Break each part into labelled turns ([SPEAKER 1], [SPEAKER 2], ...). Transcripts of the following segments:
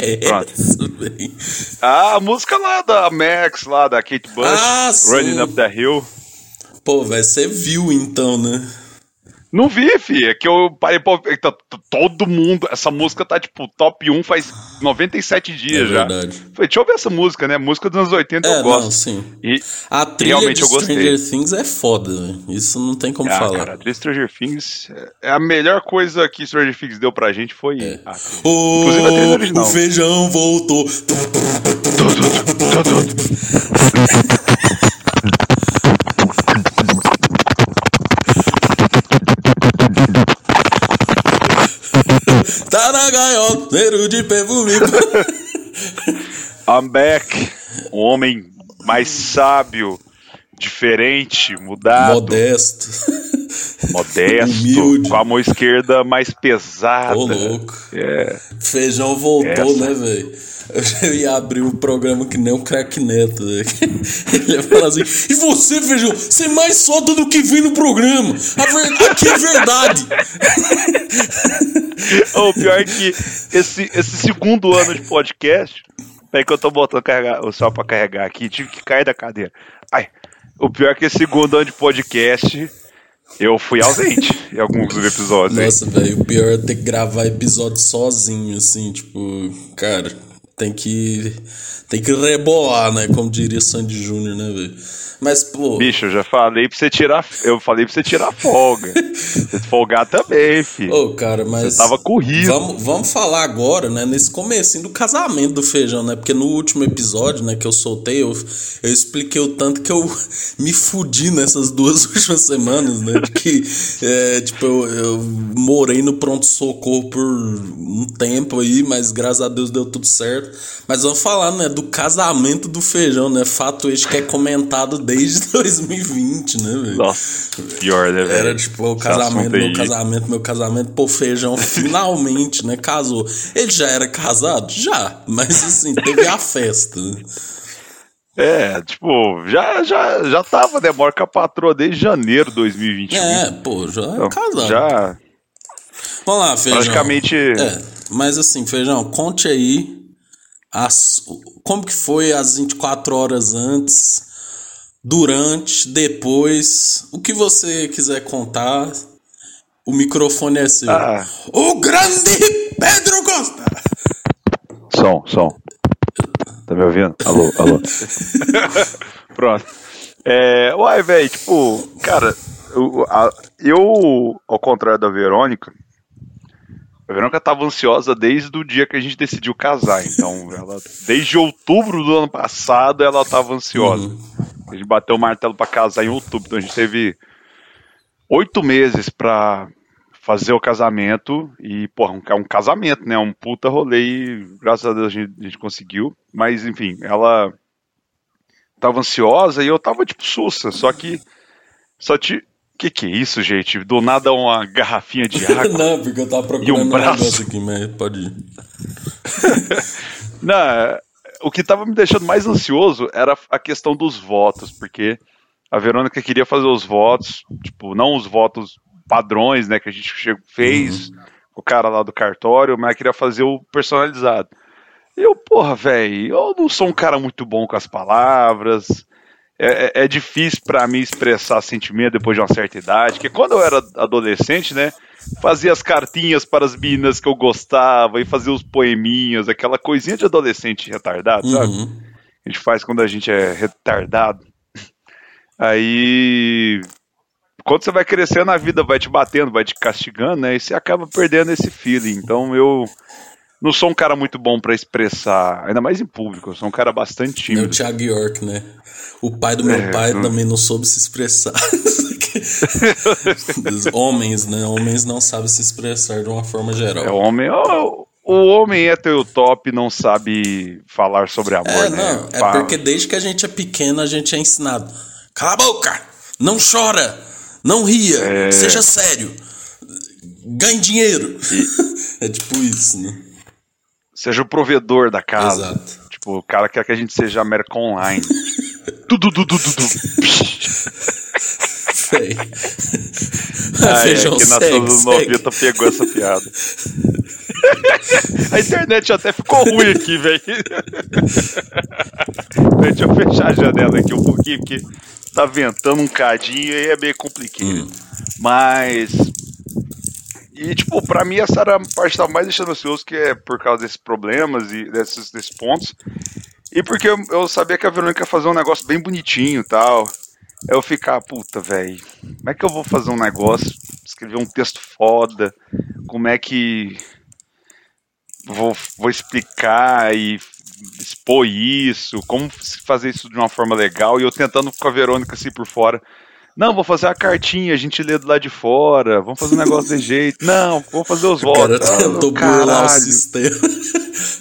[SPEAKER 1] música é
[SPEAKER 2] Pronto.
[SPEAKER 1] essa, velho?
[SPEAKER 2] Ah, a música lá da Max, lá da Kate Bush,
[SPEAKER 1] Ah.
[SPEAKER 2] Running Up the Hill.
[SPEAKER 1] Pô, velho, você viu então, né?
[SPEAKER 2] Não vi, fi. É que eu parei pra. tá- tá- Todo mundo. Essa música tá, tipo, top 1 faz 97 dias
[SPEAKER 1] É
[SPEAKER 2] já.
[SPEAKER 1] verdade.
[SPEAKER 2] Falei, deixa eu ver essa música, né? Música dos anos 80
[SPEAKER 1] É,
[SPEAKER 2] eu gosto.
[SPEAKER 1] não, sim.
[SPEAKER 2] E,
[SPEAKER 1] A trilha
[SPEAKER 2] Realmente
[SPEAKER 1] de. Stranger Things é foda, velho. Isso não tem como
[SPEAKER 2] ah,
[SPEAKER 1] falar.
[SPEAKER 2] cara, a trilha Stranger Things. é a melhor coisa que Stranger Things deu pra gente foi. a trilha.
[SPEAKER 1] Ô,
[SPEAKER 2] Inclusive a trilha original.
[SPEAKER 1] o feijão voltou. Tá na gaiola, cheiro de perfume.
[SPEAKER 2] I'm back. Um homem mais sábio, diferente, mudado,
[SPEAKER 1] Modesto.
[SPEAKER 2] modesto,
[SPEAKER 1] Humilde.
[SPEAKER 2] com a mão esquerda mais pesada.
[SPEAKER 1] Ô, louco.
[SPEAKER 2] É.
[SPEAKER 1] Feijão voltou,
[SPEAKER 2] Essa.
[SPEAKER 1] né, velho? Eu ia abrir o programa que nem o craque neto. velho. Ele ia falar assim: E você, Feijão, você mais solta do que vem no programa. A ver... Aqui é verdade.
[SPEAKER 2] O pior é que esse, esse segundo ano de podcast. Peraí que eu tô botando carregar, o céu pra carregar aqui, tive que cair da cadeira. Ai, o pior é que esse segundo ano de podcast, eu fui ausente em alguns episódios.
[SPEAKER 1] Nossa, velho, o pior é ter que gravar episódio sozinho, assim, tipo, cara, tem que. Tem que rebolar, né? Como diria Sandy Júnior, né, velho? Mas, pô.
[SPEAKER 2] Bicho, eu já falei pra você tirar. Eu falei pra você tirar folga. você folgar também, filho.
[SPEAKER 1] Ô, cara, mas.
[SPEAKER 2] Você tava corrido.
[SPEAKER 1] Vamos, vamos falar agora, né, nesse comecinho do casamento do feijão, né? Porque no último episódio, né, que eu soltei, eu, eu expliquei o tanto que eu me fudi nessas duas últimas semanas, né? De que, é, tipo, eu, eu morei no pronto-socorro por um tempo aí, mas graças a Deus deu tudo certo. Mas vamos falar, né, do casamento do feijão, né? Fato este que é comentado desde 2020, né, velho?
[SPEAKER 2] Nossa, pior, né, velho?
[SPEAKER 1] Era tipo o casamento, meu casamento, meu casamento. Pô, feijão finalmente, né? Casou. Ele já era casado? Já. Mas assim, teve a festa. né?
[SPEAKER 2] É, tipo, já, já, já tava, né? Maior que a patroa desde janeiro de 2021.
[SPEAKER 1] É, pô, já é
[SPEAKER 2] Então,
[SPEAKER 1] casado.
[SPEAKER 2] Já,
[SPEAKER 1] Vamos lá, feijão.
[SPEAKER 2] praticamente.
[SPEAKER 1] É, mas assim, feijão, conte aí as, como que foi as 24 horas antes, durante, depois, o que você quiser contar. O microfone é seu.
[SPEAKER 2] Ah.
[SPEAKER 1] O grande Pedro Costa!
[SPEAKER 2] Som, som. Tá me ouvindo? Alô, alô. Pronto. É, uai, velho, tipo, cara, eu, a- eu, ao contrário da Verônica, a Verônica tava ansiosa desde o dia que a gente decidiu casar. Então, ela, desde outubro do ano passado, ela tava ansiosa. A gente bateu o martelo pra casar em outubro. Então, a gente teve oito meses pra fazer o casamento. E, porra, um, é um casamento, né? Um puta rolê. E, graças a Deus a gente, a gente conseguiu. Mas, enfim, ela tava ansiosa e eu tava, tipo, sussa. Só que. Só te. Que que é isso, gente? Do nada uma garrafinha de água.
[SPEAKER 1] Não, porque eu tava procurando um
[SPEAKER 2] braço.
[SPEAKER 1] aqui, mas pode ir.
[SPEAKER 2] Não, o que tava me deixando mais ansioso era a questão dos votos, porque a Verônica queria fazer os votos, tipo, não os votos padrões, né, que a gente fez com o cara lá do cartório, mas queria fazer o personalizado. E eu, porra, velho, eu não sou um cara muito bom com as palavras. É, é- é difícil pra mim expressar sentimento depois de uma certa idade, que quando eu era adolescente, né, fazia as cartinhas para as meninas que eu gostava e fazia os poeminhas, aquela coisinha de adolescente retardado, sabe?
[SPEAKER 1] Uhum.
[SPEAKER 2] A gente faz quando a gente é retardado. Aí, quando você vai crescendo, a vida vai te batendo, vai te castigando, né? E você acaba perdendo esse feeling. Então eu não sou um cara muito bom pra expressar, ainda mais em público. Eu sou um cara bastante
[SPEAKER 1] É o
[SPEAKER 2] tímido.
[SPEAKER 1] Thiago York, né? O pai do meu
[SPEAKER 2] É,
[SPEAKER 1] pai
[SPEAKER 2] hum.
[SPEAKER 1] também não soube se expressar. Homens, né? Homens não sabem se expressar de uma forma geral.
[SPEAKER 2] É o homem. O, o homem hétero top não sabe falar sobre amor,
[SPEAKER 1] É,
[SPEAKER 2] né?
[SPEAKER 1] não, é
[SPEAKER 2] Pá,
[SPEAKER 1] porque desde que a gente é pequeno a gente é ensinado. Cala a boca! Não chora! Não ria!
[SPEAKER 2] É.
[SPEAKER 1] Seja sério! Ganhe dinheiro! é tipo isso, né?
[SPEAKER 2] Seja o provedor da casa.
[SPEAKER 1] Exato.
[SPEAKER 2] Tipo, o cara quer que a gente seja América Online. Tudo, tudo, tudo.
[SPEAKER 1] Sei.
[SPEAKER 2] Ah, é, que nas
[SPEAKER 1] segue,
[SPEAKER 2] anos
[SPEAKER 1] segue.
[SPEAKER 2] 90 pegou essa piada. a internet até ficou ruim aqui, velho. Deixa eu fechar a janela aqui um pouquinho, porque tá ventando um cadinho e é meio complicado. Hum. Mas. E, tipo, pra mim essa era a parte que tava mais deixando ansioso, que é por causa desses problemas e desses, desses pontos. E porque eu, eu sabia que a Verônica ia fazer um negócio bem bonitinho e tal. Eu ficar, puta, velho, como é que eu vou fazer um negócio, escrever um texto foda, como é que vou, vou explicar e expor isso, como fazer isso de uma forma legal, e eu tentando com a Verônica assim por fora. Não, vou fazer a cartinha, a gente lê do lado de fora, vamos fazer um negócio desse jeito. Não, vou fazer os votos. O cara
[SPEAKER 1] tentou burlar o sistema.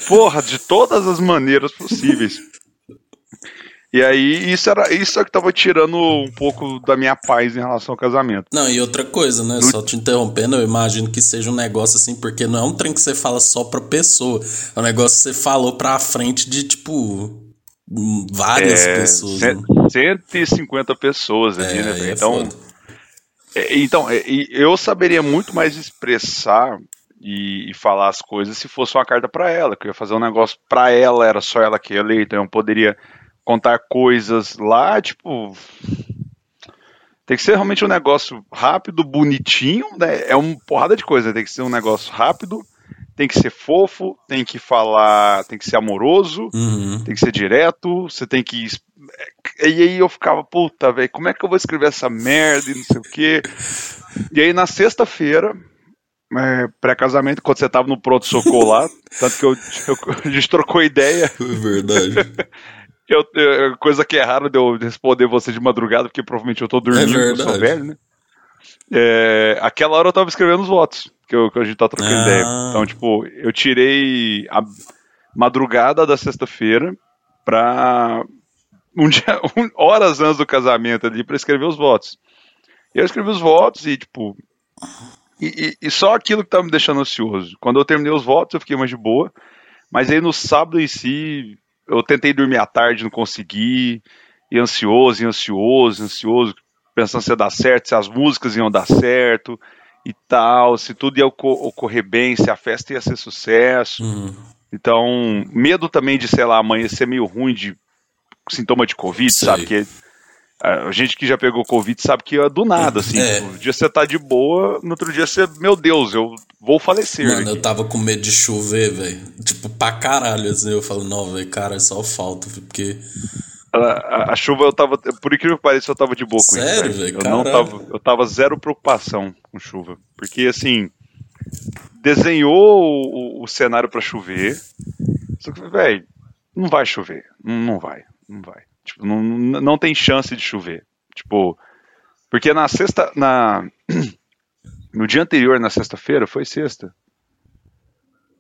[SPEAKER 2] Porra, de todas as maneiras possíveis. E aí, isso era isso é que tava tirando um pouco da minha paz em relação ao casamento.
[SPEAKER 1] Não, e outra coisa, né? Só te interrompendo, eu imagino que seja um negócio assim, porque não é um trem que você fala só pra pessoa. É um negócio que você falou pra frente de, tipo, várias é, pessoas.
[SPEAKER 2] Cent, né? 150 pessoas ali, é, né? É então, é, então é, eu saberia muito mais expressar e, e, falar as coisas se fosse uma carta para ela, que eu ia fazer um negócio para ela, era só ela que ia ler, então eu poderia contar coisas lá, tipo. Tem que ser realmente um negócio rápido, bonitinho, né? É uma porrada de coisa. Tem que ser um negócio rápido, tem que ser fofo, tem que falar, tem que ser amoroso, uhum. tem que ser direto, você tem que. E aí eu ficava, puta, velho, como é que eu vou escrever essa merda e não sei o quê. E aí na sexta-feira, é, pré-casamento, quando você tava no pronto-socorro lá, tanto que eu, eu, a gente trocou ideia.
[SPEAKER 1] É verdade.
[SPEAKER 2] Eu, eu, coisa que é raro de eu responder você de madrugada, porque provavelmente eu tô dormindo, é eu sou velho, né? É, aquela hora eu tava escrevendo os votos, que, eu, que a gente tá trocando ah. ideia. Então, tipo, eu tirei a madrugada da sexta-feira pra um dia, um, horas antes do casamento ali, pra escrever os votos. E eu escrevi os votos e, tipo. E, e, e só aquilo que tava me deixando ansioso. Quando eu terminei os votos, eu fiquei mais de boa. Mas aí no sábado em si, eu tentei dormir à tarde, não consegui, e ansioso, e ansioso, ansioso, pensando se ia dar certo, se as músicas iam dar certo e tal, se tudo ia ocorrer bem, se a festa ia ser sucesso. Uhum. Então, medo também de, sei lá, amanhã ser meio ruim de sintoma de Covid, Sei. sabe? Que a gente que já pegou Covid sabe que é do nada, assim. É. Um dia você tá de boa, no outro dia você, meu Deus, eu vou falecer.
[SPEAKER 1] Mano, aqui. eu tava com medo de chover, velho. Tipo, pra caralho, assim. Eu falo, não, velho, cara, é só falta, porque.
[SPEAKER 2] A, a, a, chuva eu tava. Por incrível que pareça, eu tava de boa com
[SPEAKER 1] Sério, isso. Sério, velho?
[SPEAKER 2] Eu não tava. Eu tava zero preocupação com chuva. Porque assim. Desenhou o, o cenário para chover. Só que, velho, não vai chover. Não, não vai. Não vai. Tipo, não, não tem chance de chover. Tipo, porque na sexta, na no dia anterior, na sexta-feira, foi sexta.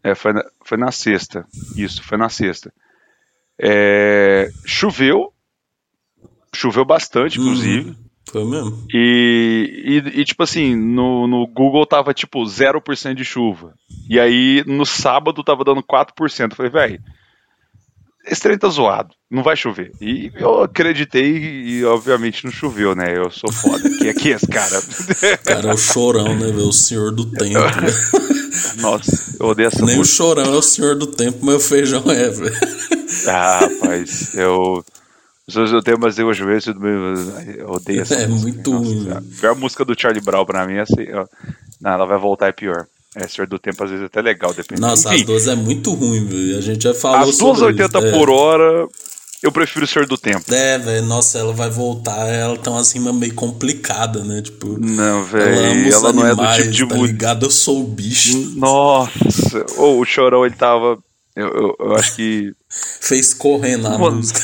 [SPEAKER 2] É, foi na, foi na sexta. Isso, foi na sexta. É, choveu, choveu bastante, inclusive. Uhum,
[SPEAKER 1] foi mesmo.
[SPEAKER 2] E, e, e, tipo assim, no, no Google tava tipo 0% de chuva. E aí no sábado tava dando 4%. Eu falei, velho, esse trem tá zoado, não vai chover. E eu acreditei e obviamente não choveu, né? Eu sou foda. Quem é que é esse cara?
[SPEAKER 1] cara é o chorão, né, velho? O senhor do tempo.
[SPEAKER 2] Nossa, eu odeio essa
[SPEAKER 1] Nem música. o chorão é o senhor do tempo, o feijão é, velho.
[SPEAKER 2] Ah, rapaz, eu. Eu tenho mas eu ajoelho, eu odeio essa
[SPEAKER 1] é música. É muito Nossa, ruim.
[SPEAKER 2] A pior música do Charlie Brown pra mim é assim. Ó, não, ela vai voltar é pior. É, Senhor do Tempo às vezes é até legal, depende.
[SPEAKER 1] Nossa, Enfim, as duas é muito ruim, velho. A gente já falou
[SPEAKER 2] As duas 80 isso. por é. hora, eu prefiro o Senhor do Tempo.
[SPEAKER 1] É, velho. Nossa, ela vai voltar, ela uma rima meio complicada, né? Tipo.
[SPEAKER 2] Não, velho. Ela, ela não animais, é do tipo de.
[SPEAKER 1] Tá ligado? Eu sou o bicho.
[SPEAKER 2] Nossa. Ou oh, o Chorão, ele tava. Eu, eu, eu acho que.
[SPEAKER 1] Fez correr na música.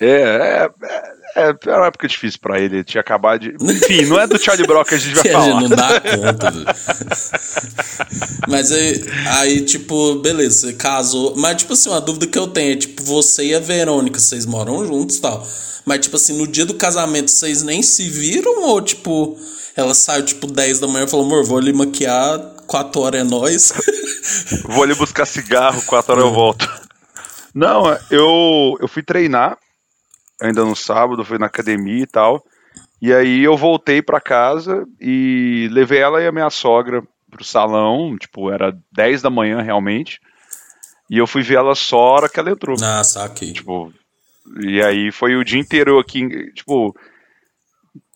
[SPEAKER 2] É, é, é, é, era uma época difícil pra ele. Ele tinha acabado de. Enfim, não é do Charlie Brown que a gente vai falar.
[SPEAKER 1] Não dá conta. Mas aí, aí, tipo, beleza, você casou. Mas, tipo assim, uma dúvida que eu tenho é, tipo, você e a Verônica, vocês moram juntos e tal. Mas, tipo assim, no dia do casamento, vocês nem se viram? Ou, tipo, ela saiu, tipo, 10 da manhã e falou, amor, vou ali maquiar, 4 horas é nós.
[SPEAKER 2] vou ali buscar cigarro, 4 horas eu volto. Não, eu, eu fui treinar ainda no sábado, fui na academia e tal. E aí eu voltei para casa e levei ela e a minha sogra pro salão, tipo, era 10 da manhã realmente. E eu fui ver ela só a hora que ela entrou.
[SPEAKER 1] Ah, saquei.
[SPEAKER 2] Tipo, e aí foi o dia inteiro aqui, tipo,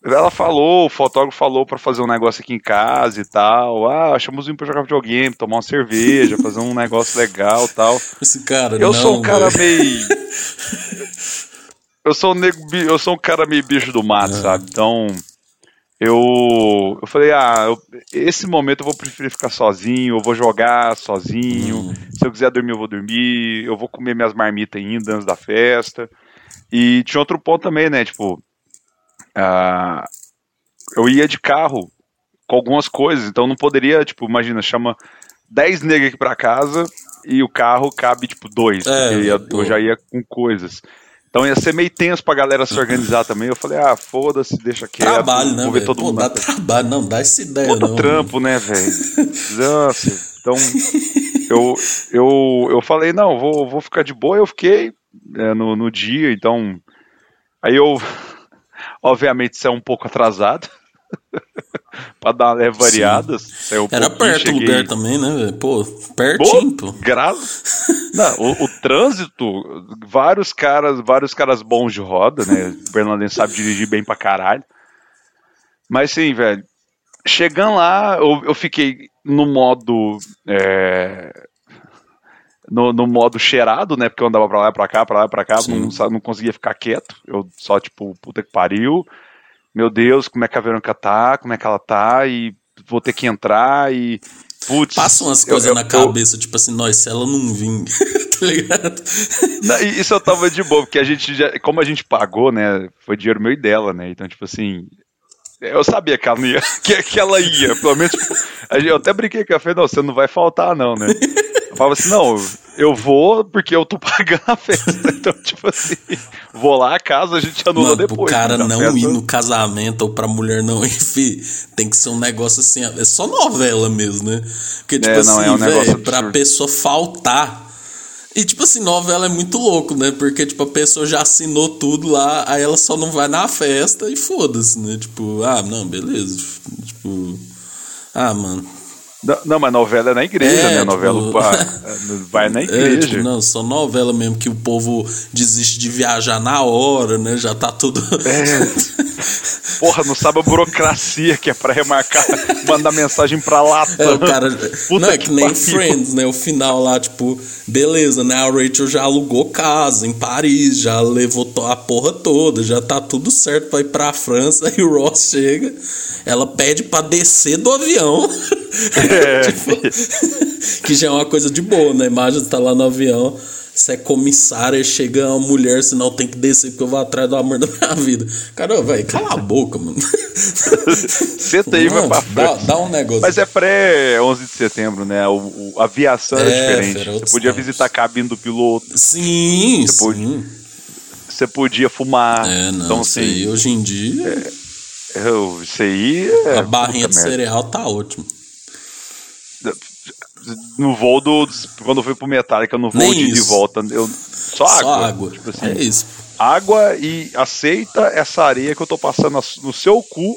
[SPEAKER 2] ela falou, o fotógrafo falou para fazer um negócio aqui em casa e tal. Ah, achamos um pra jogar videogame, tomar uma cerveja, fazer um negócio legal tal.
[SPEAKER 1] Esse cara,
[SPEAKER 2] Eu
[SPEAKER 1] não,
[SPEAKER 2] sou um cara meio. eu sou um nego, eu sou um cara meio bicho do mato,
[SPEAKER 1] É.
[SPEAKER 2] sabe? Então. Eu, eu falei, ah, eu- esse momento eu vou preferir ficar sozinho, eu vou jogar sozinho.
[SPEAKER 1] Hum.
[SPEAKER 2] Se eu quiser dormir, eu vou dormir. Eu vou comer minhas marmitas ainda antes da festa. E tinha outro ponto também, né? Tipo, ah, eu ia de carro com algumas coisas, então não poderia, tipo, imagina, chama 10 negros aqui pra casa e o carro cabe, tipo, dois.
[SPEAKER 1] É, pô.
[SPEAKER 2] eu já ia com coisas. Então ia ser meio tenso pra galera se organizar também. Eu falei, ah, foda-se, deixa quieto.
[SPEAKER 1] Trabalho, né,
[SPEAKER 2] Vou ver todo
[SPEAKER 1] Pô,
[SPEAKER 2] mundo.
[SPEAKER 1] dá trabalho, não, dá essa ideia,
[SPEAKER 2] Puta
[SPEAKER 1] não.
[SPEAKER 2] trampo, né, velho? Então eu, eu, eu falei, não, vou, vou ficar de boa, eu fiquei é, no, no dia, então. Aí eu, obviamente, isso é um pouco atrasado. pra dar uma leve variada. um
[SPEAKER 1] Era
[SPEAKER 2] pouquinho,
[SPEAKER 1] perto o
[SPEAKER 2] cheguei-
[SPEAKER 1] lugar também, né? Pô, pertinho, pô.
[SPEAKER 2] Gra... Não, o, o trânsito, vários caras, vários caras bons de roda, né? O Bernardense sabe dirigir bem pra caralho. Mas sim, velho. Chegando lá, eu, eu fiquei no modo. é, No, no modo cheirado, né? Porque eu andava pra lá e pra cá, pra lá e pra cá, não, não conseguia ficar quieto. Eu só, tipo, puta que pariu. Meu Deus, como é que a Verônica tá? Como é que ela tá? E vou ter que entrar e. Putz,
[SPEAKER 1] Passa umas
[SPEAKER 2] eu-
[SPEAKER 1] coisas
[SPEAKER 2] eu-
[SPEAKER 1] na
[SPEAKER 2] eu-
[SPEAKER 1] cabeça, tipo assim, nós, se ela não vir, tá ligado?
[SPEAKER 2] Não, isso eu tava de boa, porque a gente já, como a gente pagou, né, foi dinheiro meu e dela, né, então, tipo assim, eu sabia que ela, ia, que, que ela ia, pelo menos, tipo, eu até brinquei com ela, falei, não, você não vai faltar não, né, eu falava assim, não, eu vou porque eu tô pagando a festa, então, tipo assim, vou lá, a casa a gente anula
[SPEAKER 1] Mano,
[SPEAKER 2] depois.
[SPEAKER 1] pro cara
[SPEAKER 2] né,
[SPEAKER 1] não
[SPEAKER 2] festa-
[SPEAKER 1] ir no casamento ou pra mulher não ir, fi, tem que ser um negócio assim, é só novela mesmo, né? Porque, tipo
[SPEAKER 2] É, não,
[SPEAKER 1] assim,
[SPEAKER 2] é um
[SPEAKER 1] velho, pra pessoa faltar. E, tipo assim, novela é muito louco, né? Porque, tipo, a pessoa já assinou tudo lá, aí ela só não vai na festa e foda-se, né? Tipo, ah, não, beleza. Tipo, ah, mano.
[SPEAKER 2] Não, não, mas novela é na igreja,
[SPEAKER 1] É,
[SPEAKER 2] né,
[SPEAKER 1] tipo-
[SPEAKER 2] novela vai, vai na
[SPEAKER 1] É,
[SPEAKER 2] igreja.
[SPEAKER 1] tipo, não, só novela mesmo que o povo desiste de viajar na hora, né? Já tá tudo.
[SPEAKER 2] Porra, não sabe a burocracia que é pra remarcar, mandar mensagem pra lata.
[SPEAKER 1] É, o cara.
[SPEAKER 2] Puta
[SPEAKER 1] não, é que,
[SPEAKER 2] que
[SPEAKER 1] nem
[SPEAKER 2] pariu.
[SPEAKER 1] Friends, né? O final lá, tipo, beleza, né? A Rachel já alugou casa em Paris, já levou a porra toda, já tá tudo certo pra ir pra França. Aí o Ross chega, ela pede pra descer do avião.
[SPEAKER 2] É.
[SPEAKER 1] Tipo, que já é uma coisa de boa, né? Imagina você tá lá no avião. Você é comissária, chega uma mulher, senão tem que descer porque eu vou atrás do amor da minha vida. Cara, velho, cala a boca, mano.
[SPEAKER 2] Senta aí, vai
[SPEAKER 1] Mano,
[SPEAKER 2] pra
[SPEAKER 1] dá, dá um negócio.
[SPEAKER 2] Mas é pré 11 de setembro, né? O, o- a aviação era
[SPEAKER 1] É,
[SPEAKER 2] diferente.
[SPEAKER 1] fera,
[SPEAKER 2] Você podia
[SPEAKER 1] tempos.
[SPEAKER 2] visitar a cabine do piloto,
[SPEAKER 1] Sim,
[SPEAKER 2] Você
[SPEAKER 1] sim.
[SPEAKER 2] você podia fumar.
[SPEAKER 1] É, não,
[SPEAKER 2] então, assim,
[SPEAKER 1] hoje em dia
[SPEAKER 2] eu- isso aí é
[SPEAKER 1] a barrinha de
[SPEAKER 2] merda.
[SPEAKER 1] cereal tá ótimo.
[SPEAKER 2] No voo do. Quando eu fui pro Metallica, no voo de, de volta, eu, só água.
[SPEAKER 1] Só água.
[SPEAKER 2] Tipo assim,
[SPEAKER 1] é isso.
[SPEAKER 2] água e aceita essa areia que eu tô passando no seu cu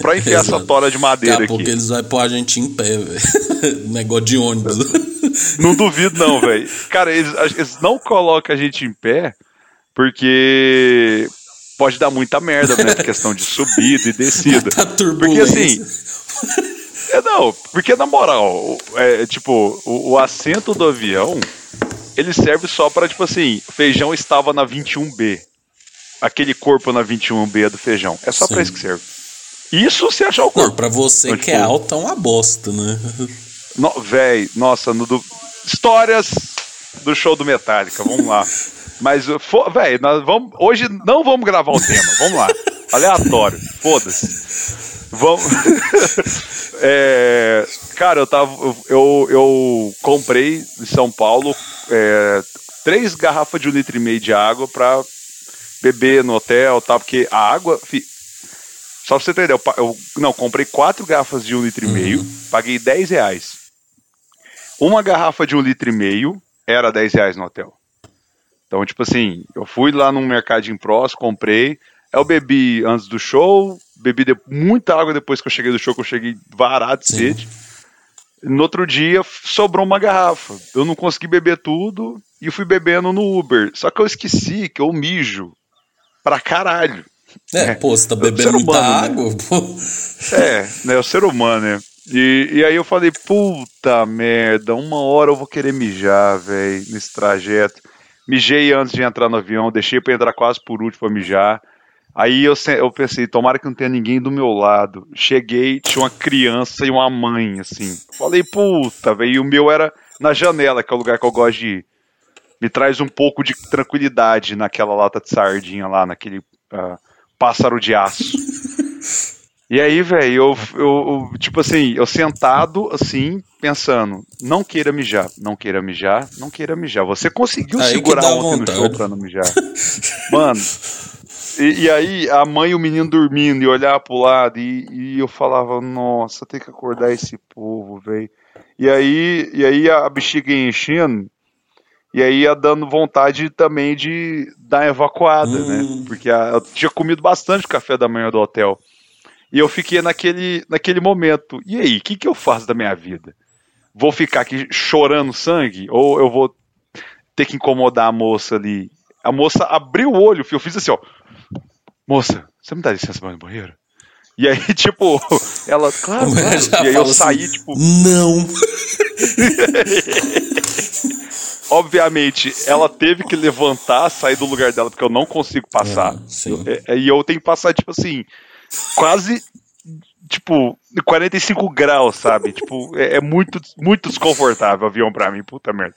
[SPEAKER 2] pra enfiar essa tora de
[SPEAKER 1] Daqui
[SPEAKER 2] madeira
[SPEAKER 1] a pouco eles vão pôr a gente em pé, velho. Negócio de ônibus.
[SPEAKER 2] Não duvido, não, velho. Cara, eles, eles não colocam a gente em pé porque pode dar muita merda, né? Questão de subida e descida. Porque assim. É, não, porque na moral, é, tipo, o, o assento do avião ele serve só pra, tipo assim, feijão estava na 21B. Aquele corpo na 21B é do feijão. É só pra
[SPEAKER 1] Sim.
[SPEAKER 2] isso que serve. Isso se achar o
[SPEAKER 1] Não,
[SPEAKER 2] corpo.
[SPEAKER 1] pra você
[SPEAKER 2] Então,
[SPEAKER 1] que é
[SPEAKER 2] tipo-
[SPEAKER 1] alto é uma bosta, né?
[SPEAKER 2] No, véi, nossa, no do... histórias do show do Metallica, vamos lá. Mas, fo- véi, nós vamos, hoje não vamos gravar o tema, vamos lá. Aleatório, foda-se. Vamos. É, cara, eu tava. Eu, eu comprei em São Paulo é, três garrafas de um litro e meio de água pra beber no hotel, tá? Porque a água. fi- só pra você entender, eu, eu não, comprei quatro garrafas de um litro e meio, paguei 10 reais. Uma garrafa de um litro e meio era 10 reais no hotel. Então, tipo assim, eu fui lá num mercadinho próximo, comprei. Eu bebi antes do show, bebi de- muita água depois que eu cheguei do show, que eu cheguei varado de
[SPEAKER 1] Sim.
[SPEAKER 2] sede. No outro dia sobrou uma garrafa. Eu não consegui beber tudo e fui bebendo no Uber. Só que eu esqueci que eu mijo pra caralho.
[SPEAKER 1] É,
[SPEAKER 2] É.
[SPEAKER 1] pô, você tá
[SPEAKER 2] É
[SPEAKER 1] bebendo
[SPEAKER 2] ser
[SPEAKER 1] muita
[SPEAKER 2] humano, né?
[SPEAKER 1] água, pô.
[SPEAKER 2] É, né? O ser humano, né? E, e aí eu falei, puta merda, uma hora eu vou querer mijar, velho, nesse trajeto. Mijei antes de entrar no avião, deixei pra entrar quase por último pra mijar. Aí eu, eu pensei, tomara que não tenha ninguém do meu lado. Cheguei, tinha uma criança e uma mãe, assim. Falei, puta, velho, e o meu era na janela, que é o lugar que eu gosto de ir. Me traz um pouco de tranquilidade naquela lata de sardinha lá, naquele ah, pássaro de aço. E aí, velho, eu, eu, eu, tipo assim, eu sentado, assim, pensando, não queira mijar, não queira mijar, não queira mijar. Você conseguiu
[SPEAKER 1] Aí
[SPEAKER 2] segurar ontem
[SPEAKER 1] vontade.
[SPEAKER 2] no show pra não mijar. Mano, e, e aí a mãe e o menino dormindo e olhar pro lado, e, e eu falava, nossa, tem que acordar esse povo, velho. E aí, e aí a bexiga ia enchendo, e aí ia dando vontade também de dar uma evacuada,
[SPEAKER 1] Hum.
[SPEAKER 2] né? Porque a- eu tinha comido bastante café da manhã do hotel. E eu fiquei naquele, naquele momento. E aí, o que, que eu faço da minha vida? Vou ficar aqui chorando sangue? Ou eu vou ter que incomodar a moça ali? A moça abriu o olho, eu fiz assim, ó. Moça, você me dá licença ir no banheiro? E aí, tipo, ela, claro, claro. E aí eu saí,
[SPEAKER 1] assim,
[SPEAKER 2] tipo,
[SPEAKER 1] Não.
[SPEAKER 2] obviamente, ela teve que levantar, sair do lugar dela, porque eu não consigo passar.
[SPEAKER 1] É, sim.
[SPEAKER 2] É, E eu tenho que passar, tipo assim, quase, tipo, 45 graus, sabe? tipo, é, é muito, muito desconfortável o avião pra mim, puta merda.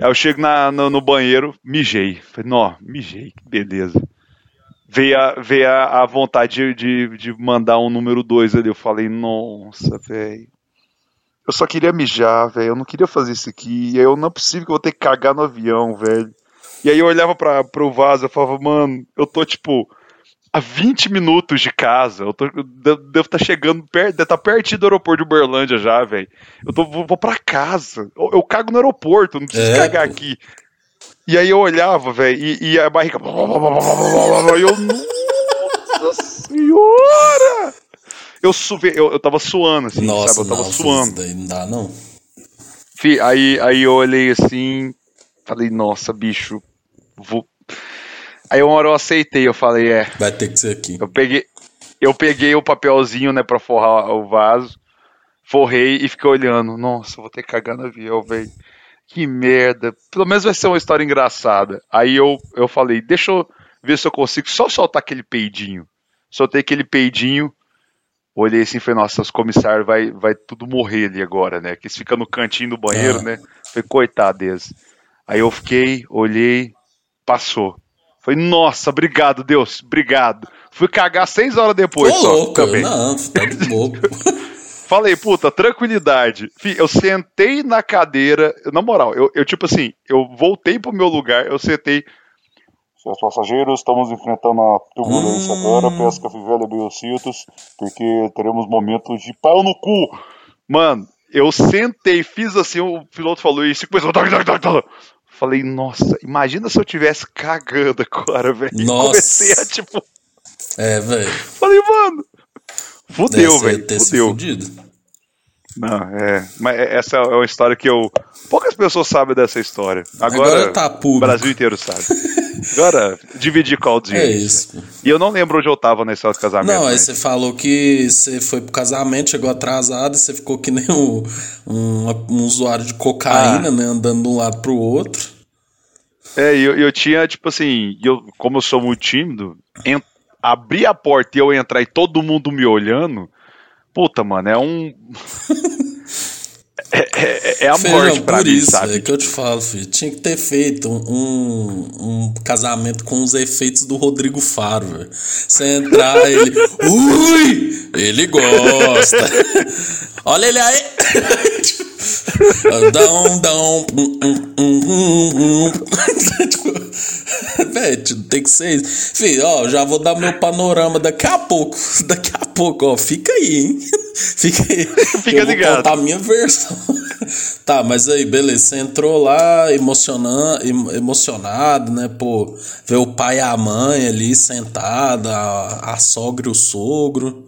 [SPEAKER 2] Aí eu chego na, no, no banheiro, mijei. Falei, nó, mijei, que beleza. Veio a, veio a, a vontade de, de, mandar um número 2 ali. Eu falei, nossa, velho. Eu só queria mijar, velho. Eu não queria fazer isso aqui. E aí eu não é possível que eu vou ter que cagar no avião, velho. E aí eu olhava pra, pro vaso e falava, mano, eu tô tipo a 20 minutos de casa. Eu, tô, eu de- devo estar chegando perto, deve estar pertinho do aeroporto de Uberlândia já, velho. Eu tô, vou, vou pra casa. Eu, eu cago no aeroporto, não preciso
[SPEAKER 1] É,
[SPEAKER 2] cagar
[SPEAKER 1] pô.
[SPEAKER 2] aqui. E aí eu olhava, velho, e, e a barriga. E eu, nossa senhora! Eu, suve, eu, eu tava suando, assim,
[SPEAKER 1] Nossa,
[SPEAKER 2] sabe? Eu tava
[SPEAKER 1] não,
[SPEAKER 2] suando.
[SPEAKER 1] isso daí não dá, não.
[SPEAKER 2] Fi, aí, aí eu olhei assim, falei, nossa, bicho, vou. Aí uma hora eu aceitei, eu falei, é.
[SPEAKER 1] Vai ter que ser aqui.
[SPEAKER 2] Eu peguei, eu peguei o papelzinho, né, pra forrar o vaso, forrei e fiquei olhando. Nossa, vou ter que cagar no avião, velho. Que merda. Pelo menos vai ser uma história engraçada. Aí eu, eu falei, deixa eu ver se eu consigo só soltar aquele peidinho. Soltei aquele peidinho. Olhei assim e falei, nossa, os comissários vai, vai tudo morrer ali agora, né? Que eles ficam no cantinho do banheiro,
[SPEAKER 1] Ah.
[SPEAKER 2] né? Falei, coitado deles. Aí eu fiquei, olhei, passou. Falei, nossa, obrigado, Deus, obrigado. Fui cagar seis horas depois
[SPEAKER 1] Ô,
[SPEAKER 2] só,
[SPEAKER 1] louco,
[SPEAKER 2] também.
[SPEAKER 1] não, tá de boa.
[SPEAKER 2] Falei, puta, tranquilidade. Fi, eu sentei na cadeira, na moral, eu, eu tipo assim, eu voltei pro meu lugar, eu sentei. Senhores passageiros, estamos enfrentando a turbulência
[SPEAKER 1] Hum.
[SPEAKER 2] agora, peço que a Fivela abriu os cintos, porque teremos momentos de pau no cu. Mano, eu sentei, fiz assim, o piloto falou isso e começou. Falei, nossa, imagina se eu tivesse cagando agora, velho.
[SPEAKER 1] Nossa.
[SPEAKER 2] Comecei a, tipo,
[SPEAKER 1] É, velho.
[SPEAKER 2] falei, mano, fudeu, velho,
[SPEAKER 1] ter se
[SPEAKER 2] fudeu.
[SPEAKER 1] fudido.
[SPEAKER 2] Não, é. Mas essa é uma história que eu. Poucas pessoas sabem dessa história. Agora,
[SPEAKER 1] Agora tá
[SPEAKER 2] o
[SPEAKER 1] público.
[SPEAKER 2] Brasil inteiro sabe. Agora, dividir com a audiência.
[SPEAKER 1] É isso.
[SPEAKER 2] E eu não lembro onde eu tava nesse história de casamento.
[SPEAKER 1] Não, aí você falou que você foi pro casamento, chegou atrasado, e você ficou que nem um, um, um usuário de cocaína,
[SPEAKER 2] Ah.
[SPEAKER 1] né? Andando de um lado pro outro.
[SPEAKER 2] É, e eu, eu tinha, tipo assim, eu, como eu sou muito tímido, abrir a porta e eu entrar e todo mundo me olhando. Puta, mano, é um. É, é- é a
[SPEAKER 1] Feijão,
[SPEAKER 2] morte pra
[SPEAKER 1] por
[SPEAKER 2] mim,
[SPEAKER 1] isso,
[SPEAKER 2] sabe?
[SPEAKER 1] é que eu te falo, filho. Tinha que ter feito um, um casamento com os efeitos do Rodrigo Faro, velho. Você entrar, ele. Ui! Ele gosta. Olha ele aí! Dão, dão. Velho, tem que ser isso. Filho, ó, já vou dar meu panorama daqui a pouco. Daqui a pouco, ó. Fica aí, hein? Fica aí.
[SPEAKER 2] Fica
[SPEAKER 1] eu vou
[SPEAKER 2] ligado.
[SPEAKER 1] contar a minha versão. tá, mas aí, beleza. Você entrou lá emocionando, em- emocionado, né? Pô, ver o pai e a mãe ali sentada, a, a sogra e o sogro,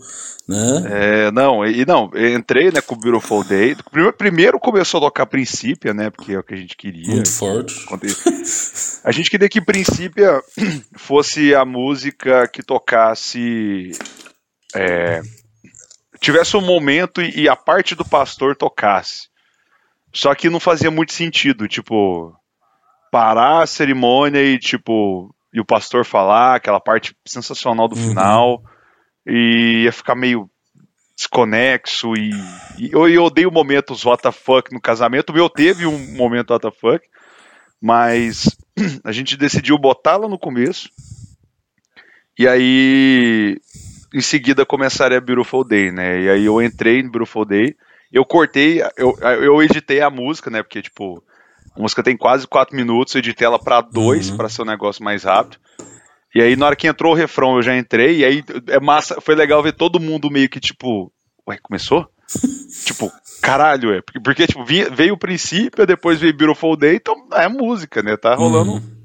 [SPEAKER 1] Né?
[SPEAKER 2] É, não, e não, entrei né, com o Beautiful Day. Primeiro, primeiro começou a tocar Princípia, né? Porque é o que a gente queria.
[SPEAKER 1] Muito forte.
[SPEAKER 2] A gente queria que Princípia fosse a música que tocasse. É, tivesse um momento e, e a parte do pastor tocasse. Só que não fazia muito sentido, tipo, parar a cerimônia e, tipo, e o pastor falar aquela parte sensacional do uhum. final e ia ficar meio desconexo e, e eu, eu odeio momentos WTF no casamento. O meu teve um momento WTF, mas a gente decidiu botá-la no começo e aí em seguida começaria a Beautiful Day, né? E aí eu entrei no Beautiful Day, eu cortei, eu, eu editei a música, né? Porque, tipo, a música tem quase quatro minutos, eu editei ela pra dois, uhum. para ser um negócio mais rápido. E aí, na hora que entrou o refrão, eu já entrei, e aí é massa, foi legal ver todo mundo meio que, tipo, ué, começou? tipo, caralho, é. Porque, porque tipo, veio o princípio, depois veio Beautiful Day, então é música, né? Tá rolando. Uhum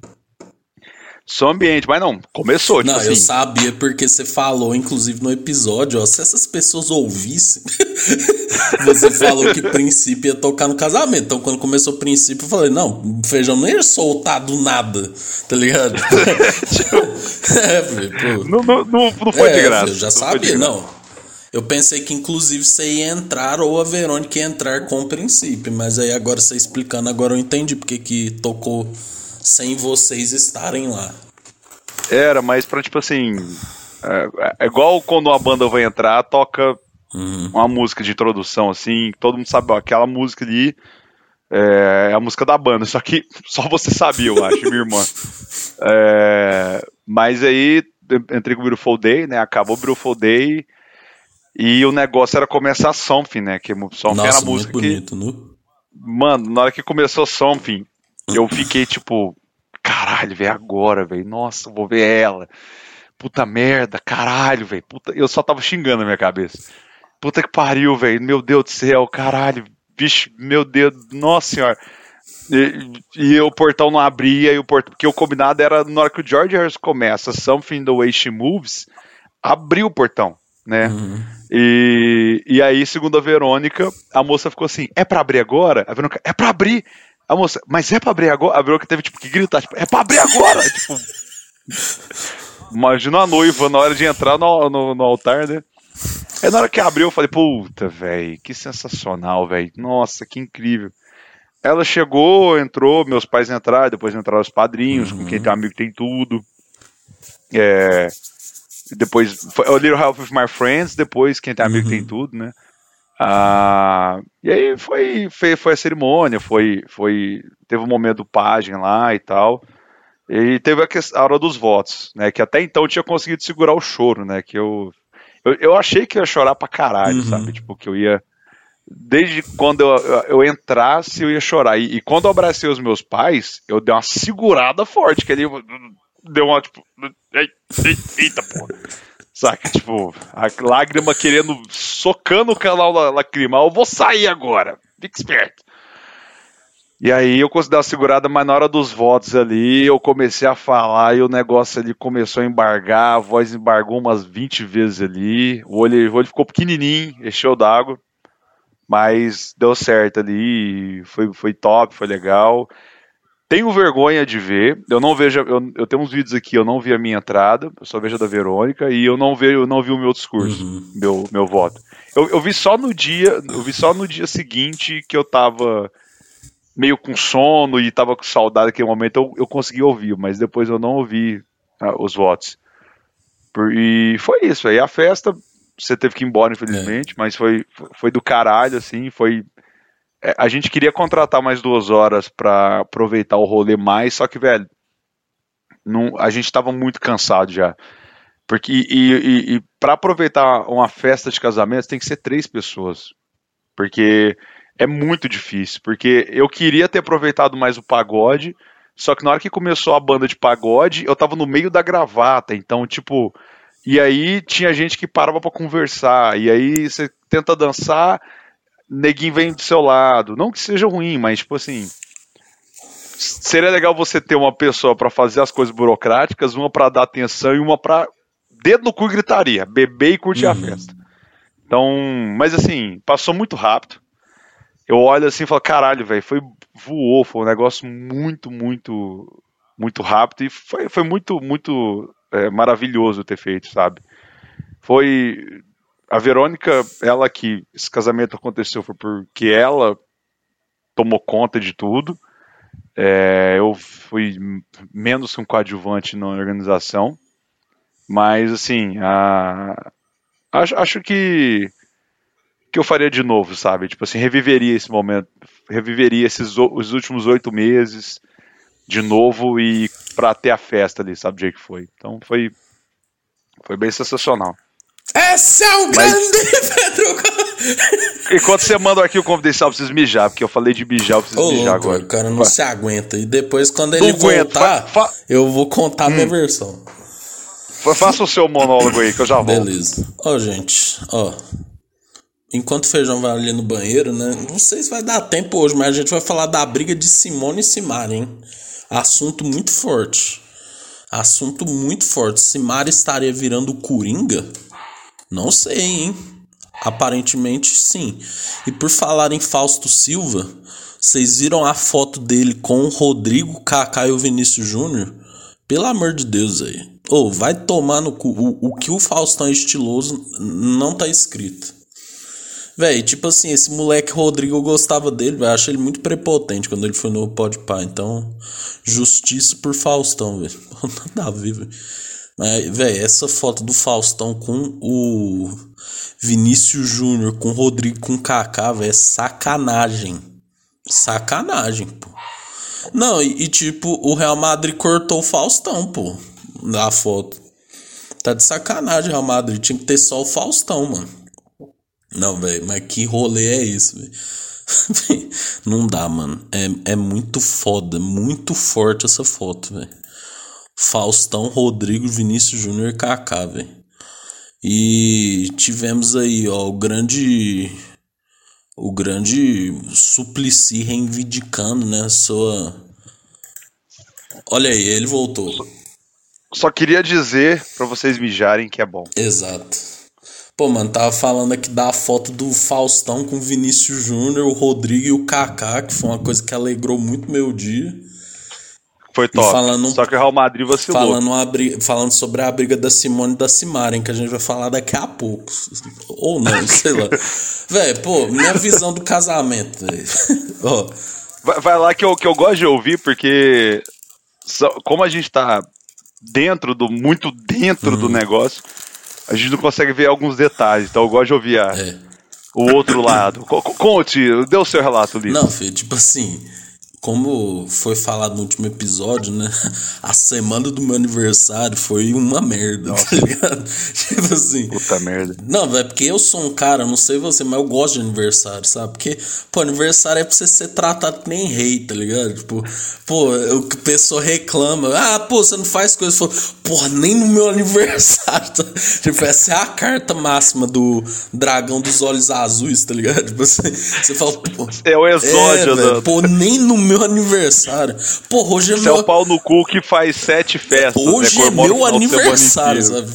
[SPEAKER 2] som ambiente, mas não, começou,
[SPEAKER 1] tipo
[SPEAKER 2] Não, assim.
[SPEAKER 1] eu sabia porque você falou, inclusive no episódio, ó, se essas pessoas ouvissem, você falou que princípio ia tocar no casamento. Então, quando começou o princípio, eu falei, não, feijão não ia soltar do nada, tá ligado?
[SPEAKER 2] é, pô. Não, não, não, não foi é, de graça.
[SPEAKER 1] Eu já sabia, não. Eu pensei que inclusive você ia entrar ou a Verônica ia entrar com o princípio, mas aí agora você explicando, agora eu entendi porque que tocou sem vocês estarem lá.
[SPEAKER 2] Era, mas pra tipo assim. É, é igual quando uma banda vai entrar, toca uhum. uma música de introdução, assim, todo mundo sabe, ó, aquela música ali é, é, a música da banda, só que só você sabia, eu acho, minha irmã. É, mas aí entrei com o Beautiful Day, né? Acabou o Beautiful Day e o negócio era começar Something, né? Que Something Nossa, era a música bonito, que. Né? Mano, na hora que começou Something, eu fiquei tipo, caralho, velho, agora, velho, nossa, vou ver ela. Puta merda, caralho, velho. Eu só tava xingando na minha cabeça. Puta que pariu, velho. Meu Deus do céu, caralho. Vixe, meu Deus, nossa senhora. E, e, o portão não abria, e o portão, porque o combinado era na hora que o George Harris começa Something the Way She Moves, abriu o portão, né? Uhum. E, e aí, segundo a Verônica, a moça ficou assim: é pra abrir agora? A Verônica, é pra abrir. A moça, mas é pra abrir agora? A Verônica teve tipo, que gritar, tipo, é pra abrir agora! tipo, imagina a noiva na hora de entrar no, no, no altar, né? Aí na hora que abriu, eu falei, puta, velho, que sensacional, velho. Nossa, que incrível. Ela chegou, entrou, meus pais entraram, depois entraram os padrinhos, uhum. com quem tem amigo tem tudo. É, depois, foi A Little Help with My Friends, depois quem tem amigo uhum. tem tudo, né? Ah, e aí foi, foi, foi a cerimônia, foi, foi, teve um momento do página lá e tal. E teve a, a hora dos votos, né? Que até então eu tinha conseguido segurar o choro, né? Que eu, eu, eu achei que ia chorar pra caralho, uhum. sabe? Tipo, que eu ia. Desde quando eu, eu entrasse, eu ia chorar. E, e, quando eu abracei os meus pais, eu dei uma segurada forte, que ele deu uma, tipo. Eita, porra. Saca? Tipo, a lágrima querendo, socando o canal lacrimal. Eu vou sair agora. Fique esperto. E aí eu consegui dar uma segurada, mas na hora dos votos ali, eu comecei a falar e o negócio ali começou a embargar, a voz embargou umas 20 vezes ali, o olho, o olho ficou pequenininho, encheu d'água, mas deu certo ali, foi, foi top, foi legal. Tenho vergonha de ver. Eu não vejo. Eu, eu, tenho uns vídeos aqui, eu não vi a minha entrada, eu só vejo a da Verônica, e eu não, vejo, eu não vi o meu discurso, uhum. meu, meu voto. Eu, eu vi só no dia. Eu vi só no dia seguinte que eu tava meio com sono e tava com saudade naquele momento, eu, eu consegui ouvir, mas depois eu não ouvi ah, os votos. Por, e foi isso, aí a festa, você teve que ir embora, infelizmente, é. mas foi, foi do caralho, assim, foi a gente queria contratar mais duas horas para aproveitar o rolê mais, só que, velho, não, a gente estava muito cansado já. Porque, e, e, e para aproveitar uma festa de casamento, tem que ser três pessoas. Porque é muito difícil. Porque eu queria ter aproveitado mais o pagode, só que na hora que começou a banda de pagode, eu tava no meio da gravata. Então, tipo. E aí tinha gente que parava para conversar. E aí você tenta dançar neguinho vem do seu lado. Não que seja ruim, mas tipo assim. Seria legal você ter uma pessoa para fazer as coisas burocráticas, uma para dar atenção e uma para dedo no cu e gritaria, beber e curtir uhum. a festa. Então, mas assim, passou muito rápido. Eu olho assim e falo, caralho, velho, foi voou, foi um negócio muito, muito, muito rápido e foi, foi muito, muito é, maravilhoso ter feito, sabe? Foi a Verônica, ela que esse casamento aconteceu foi porque ela tomou conta de tudo. É, eu fui menos um coadjuvante na organização, mas assim, a, acho, acho que que eu faria de novo, sabe? Tipo assim, reviveria esse momento, reviveria esses os últimos oito meses de novo e para ter a festa ali, sabe do jeito que foi. Então foi foi bem sensacional.
[SPEAKER 1] Esse é o Mas... grande Pedro.
[SPEAKER 2] Enquanto você manda aqui o confidencial, eu preciso mijar, porque eu falei de mijar, eu preciso
[SPEAKER 1] Ô,
[SPEAKER 2] mijar
[SPEAKER 1] louco,
[SPEAKER 2] agora.
[SPEAKER 1] O cara não Vai. se aguenta. E depois, quando ele não voltar, eu vou contar a minha hum. versão.
[SPEAKER 2] Faça o seu monólogo aí, que eu já
[SPEAKER 1] volto. Beleza. Ó, gente, ó. Enquanto o feijão vai ali no banheiro, né? Não sei se vai dar tempo hoje, mas a gente vai falar da briga de Simone e Simari, hein? Assunto muito forte. Assunto muito forte. Simari estaria virando Coringa? Não sei, hein? Aparentemente sim. E por falar em Fausto Silva, vocês viram a foto dele com o Rodrigo, Kaká e o Vinícius Júnior? Pelo amor de Deus aí. Ou oh, vai tomar no cu. O, o que o Faustão é estiloso não tá escrito. Véi, tipo assim, esse moleque Rodrigo eu gostava dele, eu acho ele muito prepotente quando ele foi no Podpah. Então, justiça por Faustão, velho. Nada a ver, velho. Mas, velho, essa foto do Faustão com o Vinícius Júnior, com o Rodrigo, com o Kaká, velho, é sacanagem. Sacanagem, pô. Não, e, e, tipo, o Real Madrid cortou o Faustão, pô, da foto. Tá de sacanagem, Real Madrid. Tinha que ter só o Faustão, mano. Não, velho, mas que rolê é esse, velho? Não dá, mano. É, é muito foda, muito forte essa foto, velho. Faustão, Rodrigo, Vinícius Júnior e Kaká, velho. E tivemos aí, ó, o grande. O grande Suplicy reivindicando, né? Sua. Olha aí, ele voltou.
[SPEAKER 2] Só queria dizer para vocês mijarem que é bom.
[SPEAKER 1] Exato. Pô, mano, tava falando aqui da foto do Faustão com o Vinícius Júnior, o Rodrigo e o Kaká, que foi uma coisa que alegrou muito meu dia.
[SPEAKER 2] Foi top. Falando, Só que o Real Madrid vacilou.
[SPEAKER 1] Falando, briga, falando sobre a briga da Simone e da Simaren, que a gente vai falar daqui a pouco. Ou não, sei lá. Véi, pô, minha visão do casamento,
[SPEAKER 2] oh. vai, vai, lá que eu, que eu gosto de ouvir, porque como a gente tá dentro do. muito dentro hum. do negócio, a gente não consegue ver alguns detalhes. Então eu gosto de ouvir a, é. o outro lado. Conte, dê o seu relato, Lito.
[SPEAKER 1] Não, filho, tipo assim como foi falado no último episódio, né? A semana do meu aniversário foi uma merda, tá Nossa. tá ligado?
[SPEAKER 2] Tipo assim. Puta merda.
[SPEAKER 1] Não, velho, porque eu sou um cara, não sei você, mas eu gosto de aniversário, sabe? Porque, pô, aniversário é pra você ser tratado que nem rei, tá ligado? Tipo, pô, o que a pessoa reclama, ah, pô, você não faz coisa. Falo, Porra, nem no meu aniversário. Tá? Tipo, essa é a carta máxima do dragão dos olhos azuis, tá ligado? Tipo assim, você fala, pô.
[SPEAKER 2] É o exódio, é,
[SPEAKER 1] véio, Pô, nem no meu meu aniversário. Pô, hoje é Você meu.
[SPEAKER 2] é o pau no cu que faz sete festas.
[SPEAKER 1] Né, hoje né, é meu aniversário, sabe?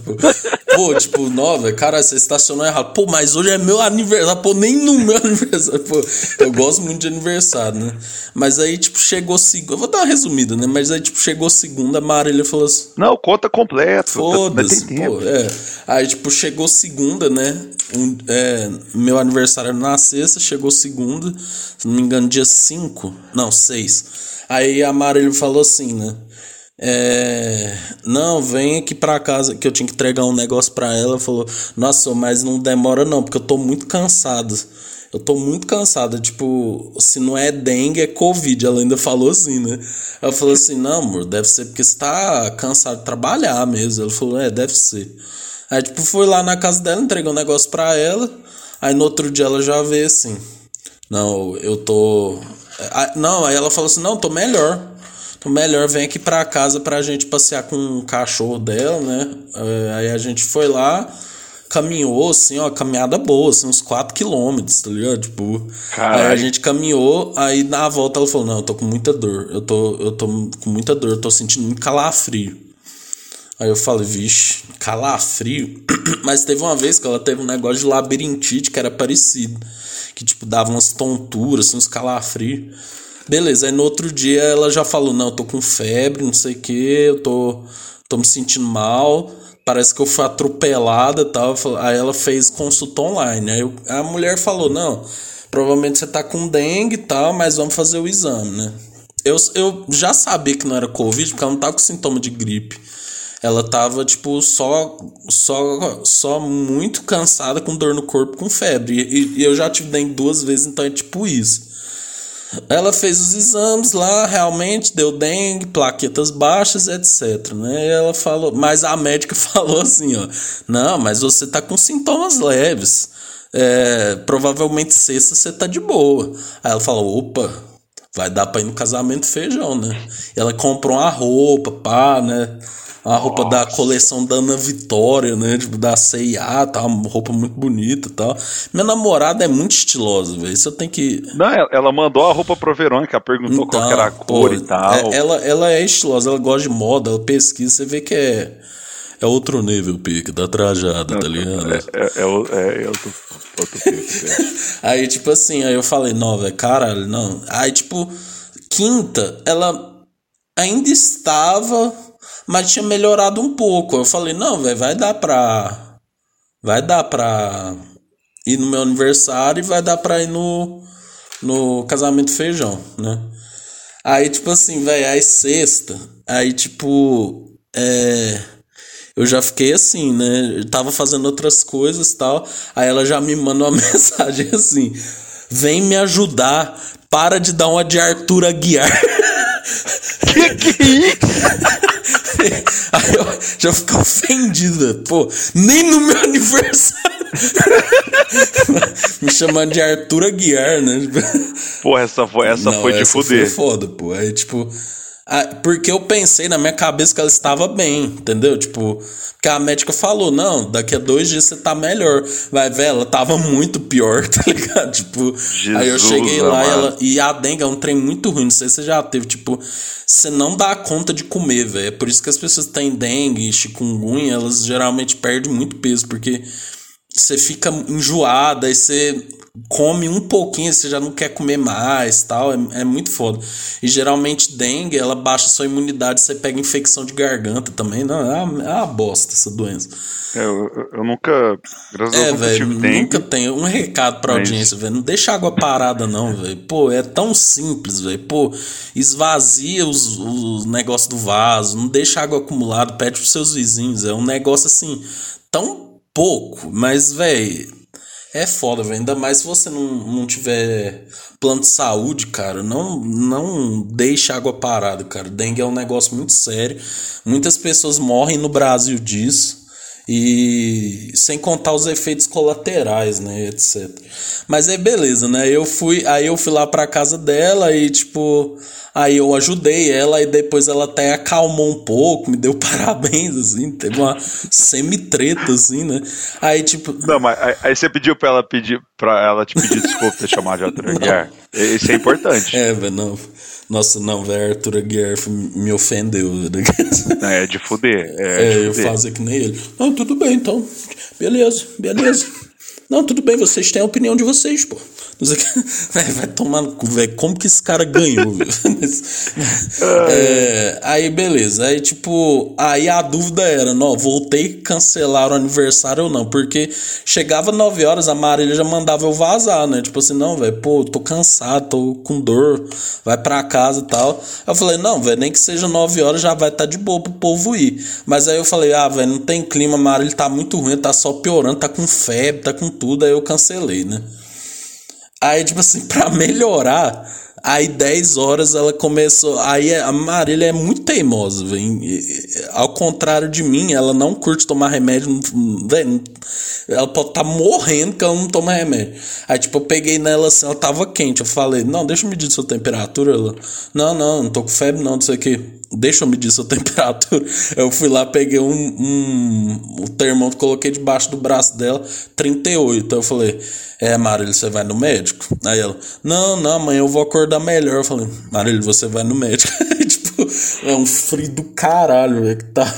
[SPEAKER 1] Pô, tipo, nova, cara, você estacionou errado. Pô, mas hoje é meu aniversário. Pô, nem no meu aniversário. Pô, eu gosto muito de aniversário, né? Mas aí, tipo, chegou segunda. Eu vou dar uma resumida, né? Mas aí, tipo, chegou segunda, a Marília falou assim.
[SPEAKER 2] Não, conta completo.
[SPEAKER 1] Foda-se, pô, é. Aí, tipo, chegou segunda, né? Um, é, meu aniversário na sexta, chegou segunda, se não me engano, dia 5. Não, 6. Aí a Marília falou assim, né? É, não, vem aqui pra casa que eu tinha que entregar um negócio pra ela. Falou, nossa, mas não demora não, porque eu tô muito cansado. Eu tô muito cansada, tipo, se não é dengue, é Covid. Ela ainda falou assim, né? Ela falou assim: não, amor, deve ser porque você tá cansado de trabalhar mesmo. Ela falou: é, deve ser. Aí, tipo, fui lá na casa dela, entreguei um negócio pra ela. Aí no outro dia ela já veio assim: não, eu tô. Não, aí ela falou assim: não, tô melhor. Tô melhor, vem aqui pra casa pra gente passear com o cachorro dela, né? É, aí a gente foi lá, caminhou, assim, ó, caminhada boa, assim, uns 4 quilômetros, tá ligado? Tipo, aí a gente caminhou, aí na volta ela falou: Não, eu tô com muita dor, eu tô, eu tô com muita dor, eu tô sentindo muito calafrio. Aí eu falei, vixe, calafrio. Mas teve uma vez que ela teve um negócio de labirintite que era parecido. Que, tipo, dava umas tonturas, assim, uns calafrios. Beleza, aí no outro dia ela já falou, não, eu tô com febre, não sei o que, eu tô, tô me sentindo mal, parece que eu fui atropelada tal. Aí ela fez consulta online. Aí a mulher falou, não, provavelmente você tá com dengue e tal, mas vamos fazer o exame, né? Eu, eu já sabia que não era Covid, porque ela não tava com sintoma de gripe. Ela tava, tipo, só, só, só muito cansada, com dor no corpo, com febre. E, e eu já tive dengue duas vezes, então é tipo isso. Ela fez os exames lá, realmente deu dengue, plaquetas baixas, etc. Né? E ela falou, mas a médica falou assim, ó, não, mas você tá com sintomas leves. É, provavelmente sexta você tá de boa. Aí ela falou, opa, vai dar pra ir no casamento feijão, né? E ela comprou uma roupa, pá, né? A roupa Nossa. da coleção da Ana Vitória, né? Tipo, da CIA, tá? Uma roupa muito bonita e tal. Minha namorada é muito estilosa, velho. Isso eu tenho que.
[SPEAKER 2] Não, ela mandou a roupa pro Verônica, perguntou então, qual era a cor pô, e tal.
[SPEAKER 1] É, ela, ela é estilosa, ela gosta de moda, ela pesquisa, você vê que é. É outro nível, pique, da trajada, tá ligado?
[SPEAKER 2] É, é, é, é, é outro, outro pique.
[SPEAKER 1] aí, tipo assim, aí eu falei, não, velho, caralho, não. Aí, tipo, quinta, ela ainda estava mas tinha melhorado um pouco. Eu falei, não, velho, vai dar pra. Vai dar pra ir no meu aniversário e vai dar pra ir no, no casamento feijão, né? Aí, tipo assim, velho, aí sexta, aí, tipo, é. Eu já fiquei assim, né? Eu tava fazendo outras coisas tal. Aí ela já me manda uma mensagem assim: vem me ajudar, para de dar uma de Arthur Aguiar.
[SPEAKER 2] que que é isso?
[SPEAKER 1] Aí eu já fico ofendida. Pô, nem no meu aniversário. Me chamando de Arthur Aguiar, né?
[SPEAKER 2] Pô, essa foi, essa Não, foi de essa fuder.
[SPEAKER 1] Foi foda, pô. Aí, tipo. Porque eu pensei na minha cabeça que ela estava bem, entendeu? Tipo, que a médica falou, não, daqui a dois dias você tá melhor. Vai ver, ela tava muito pior, tá ligado? Tipo, Jesus, aí eu cheguei lá e, ela, e a dengue é um trem muito ruim, não sei se você já teve, tipo, você não dá conta de comer, velho. É por isso que as pessoas que têm dengue, chikungunya, elas geralmente perdem muito peso, porque você fica enjoada, e você come um pouquinho, você já não quer comer mais, tal, é, é muito foda. E geralmente dengue, ela baixa sua imunidade, você pega infecção de garganta também, não, é uma, é uma bosta essa doença.
[SPEAKER 2] É, eu, eu nunca, graças é, a Deus, tive dengue.
[SPEAKER 1] Nunca tenho um recado pra mas... audiência, velho, não deixa água parada não, velho. Pô, é tão simples, velho. Pô, esvazia os, os negócios do vaso, não deixa água acumulada, pede pros seus vizinhos, é um negócio assim, tão pouco, mas, velho é foda, velho. Ainda mais se você não, não tiver plano de saúde, cara. Não, não deixe água parada, cara. Dengue é um negócio muito sério. Muitas pessoas morrem no Brasil disso. E sem contar os efeitos colaterais, né, etc. Mas aí beleza, né? Eu fui, aí eu fui lá pra casa dela e tipo, aí eu ajudei ela e depois ela até acalmou um pouco, me deu parabéns assim, teve uma semi-treta assim, né? Aí tipo,
[SPEAKER 2] Não, mas aí, você pediu para ela pedir para ela te pedir desculpa por chamar de Arthur Aguiar. Isso é importante.
[SPEAKER 1] É, velho, não. Nossa, não, velho, Arthur Aguiar me ofendeu.
[SPEAKER 2] É, é de fuder. É,
[SPEAKER 1] é de eu faço que nem ele. Não, tudo bem, então. Beleza, beleza. Não, tudo bem, vocês têm a opinião de vocês, pô. Vai tomar no cu, velho. Como que esse cara ganhou, é, aí, beleza. Aí, tipo, aí a dúvida era: não, voltei cancelar o aniversário ou não. Porque chegava 9 horas, a Marília já mandava eu vazar, né? Tipo assim, não, velho, pô, tô cansado, tô com dor, vai pra casa e tal. Eu falei, não, velho, nem que seja 9 horas já vai estar tá de boa pro povo ir. Mas aí eu falei, ah, velho, não tem clima, a Marília tá muito ruim, tá só piorando, tá com febre, tá com tudo. Aí eu cancelei, né? Aí, tipo assim, pra melhorar, aí 10 horas ela começou. Aí a Marília é muito teimosa, velho. Ao contrário de mim, ela não curte tomar remédio. Véio, ela pode estar tá morrendo que ela não toma remédio. Aí, tipo, eu peguei nela assim, ela tava quente. Eu falei, não, deixa eu medir sua temperatura. Ela, não, não, não tô com febre, não, não sei que. Deixa eu medir sua temperatura. Eu fui lá, peguei um, um, um termômetro, coloquei debaixo do braço dela, 38. Então eu falei, é, Marília, você vai no médico? Aí ela, não, não, amanhã eu vou acordar melhor. Eu falei, Marília, você vai no médico. tipo, é um frio do caralho, velho, que tá.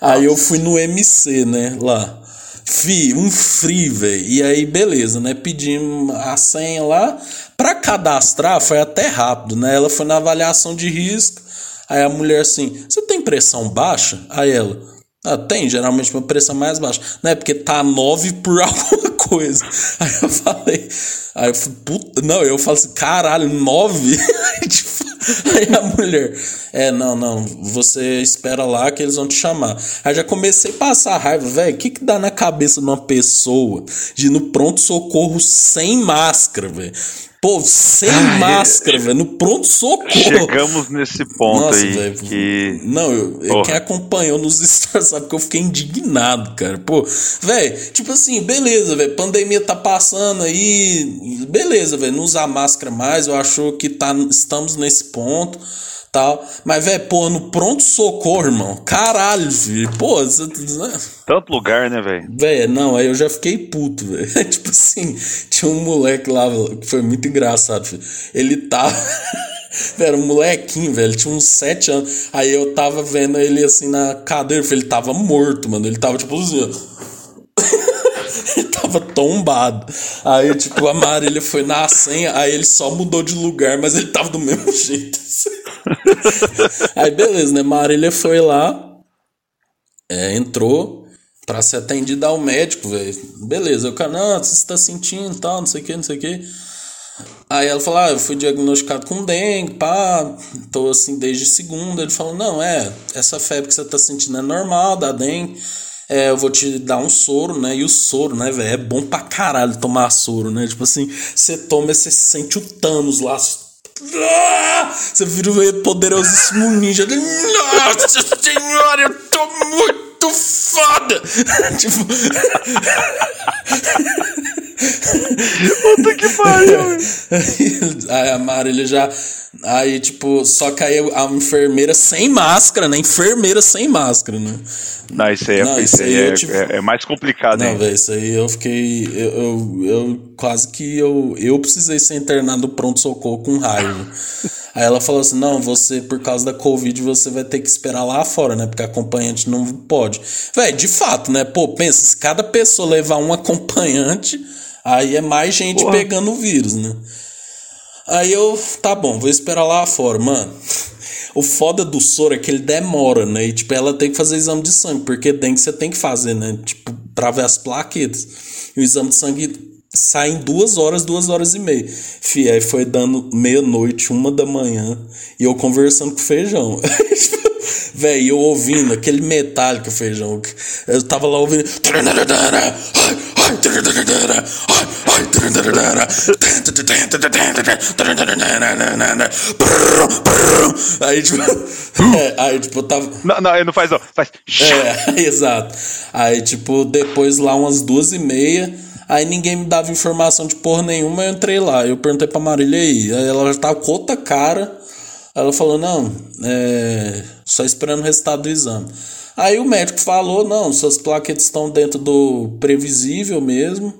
[SPEAKER 1] Aí eu fui no MC, né, lá. Fi, um free, velho. E aí, beleza, né? Pedimos a senha lá. Pra cadastrar foi até rápido, né? Ela foi na avaliação de risco. Aí a mulher assim: Você tem pressão baixa? Aí ela: ah, Tem, geralmente uma pressão mais baixa. Né? Porque tá 9 por alguma coisa. Aí eu falei: Aí eu falei, puta, não, eu falo assim: Caralho, 9? Aí a mulher, é, não, não, você espera lá que eles vão te chamar. Aí já comecei a passar raiva, velho, o que que dá na cabeça de uma pessoa de ir no pronto-socorro sem máscara, velho? Pô, sem Ai, máscara, velho, no pronto-socorro.
[SPEAKER 2] Chegamos nesse ponto Nossa, aí véio, que...
[SPEAKER 1] Não, eu, eu, quem acompanhou nos stories sabe que eu fiquei indignado, cara. Pô, velho, tipo assim, beleza, velho, pandemia tá passando aí, beleza, velho, não usar máscara mais, eu acho que tá, estamos nesse ponto tal. Mas, velho, pô, no pronto-socorro, irmão. Caralho, filho. Pô, você. Né?
[SPEAKER 2] Tanto lugar, né, velho?
[SPEAKER 1] Velho, não, aí eu já fiquei puto, velho. tipo assim, tinha um moleque lá que foi muito engraçado, filho. Ele tava. Era um molequinho, velho. Tinha uns sete anos. Aí eu tava vendo ele assim na cadeira. Ele tava morto, mano. Ele tava tipo assim, tava tombado. Aí, tipo, a Marília foi na senha, aí ele só mudou de lugar, mas ele tava do mesmo jeito. Aí beleza, né? Marília foi lá, é, entrou pra ser atendida ao médico, velho. Beleza, o cara, não, você está sentindo tal, não sei o que, não sei o que. Aí ela falou, ah, eu fui diagnosticado com dengue, pá, tô assim desde segunda. Ele falou, não, é, essa febre que você tá sentindo é normal, da dengue. É, eu vou te dar um soro, né? E o soro, né, velho, é bom pra caralho tomar soro, né? Tipo assim, você toma e você sente o Thanos lá você vira o poderosíssimo ninja. Nossa senhora, eu tô muito foda! tipo.
[SPEAKER 2] Puta que pariu!
[SPEAKER 1] Aí a Marília já. Aí, tipo, só que aí a enfermeira sem máscara, né? Enfermeira sem máscara, né?
[SPEAKER 2] Não, isso aí, é, não, isso aí, é, tipo... é, é, mais complicado,
[SPEAKER 1] Não, velho, isso aí eu fiquei. Eu, eu, eu, quase que eu, eu precisei ser internado no pronto-socorro com raiva. Aí ela falou assim: não, você, por causa da Covid, você vai ter que esperar lá fora, né? Porque acompanhante não pode. Véi, de fato, né? Pô, pensa, se cada pessoa levar um acompanhante, aí é mais gente Porra. pegando o vírus, né? Aí eu, tá bom, vou esperar lá fora, mano. O foda do soro é que ele demora, né? E, tipo, ela tem que fazer exame de sangue, porque dengue você tem que fazer, né? Tipo, pra ver as plaquetas. E o exame de sangue sai em duas horas, duas horas e meia. Fih, aí foi dando meia-noite, uma da manhã, e eu conversando com o feijão. Véi, eu ouvindo aquele metálico feijão. Eu tava lá ouvindo. Aí, tipo. É, aí, tipo, tava.
[SPEAKER 2] Não, não, ele não faz, não. Faz.
[SPEAKER 1] É, exato. Aí, tipo, depois lá umas duas e meia. Aí ninguém me dava informação de porra nenhuma, eu entrei lá. Eu perguntei pra Marília aí. Aí ela já tava com outra cara. Ela falou: não, é. Só esperando o resultado do exame. Aí o médico falou: não, suas plaquetas estão dentro do previsível mesmo,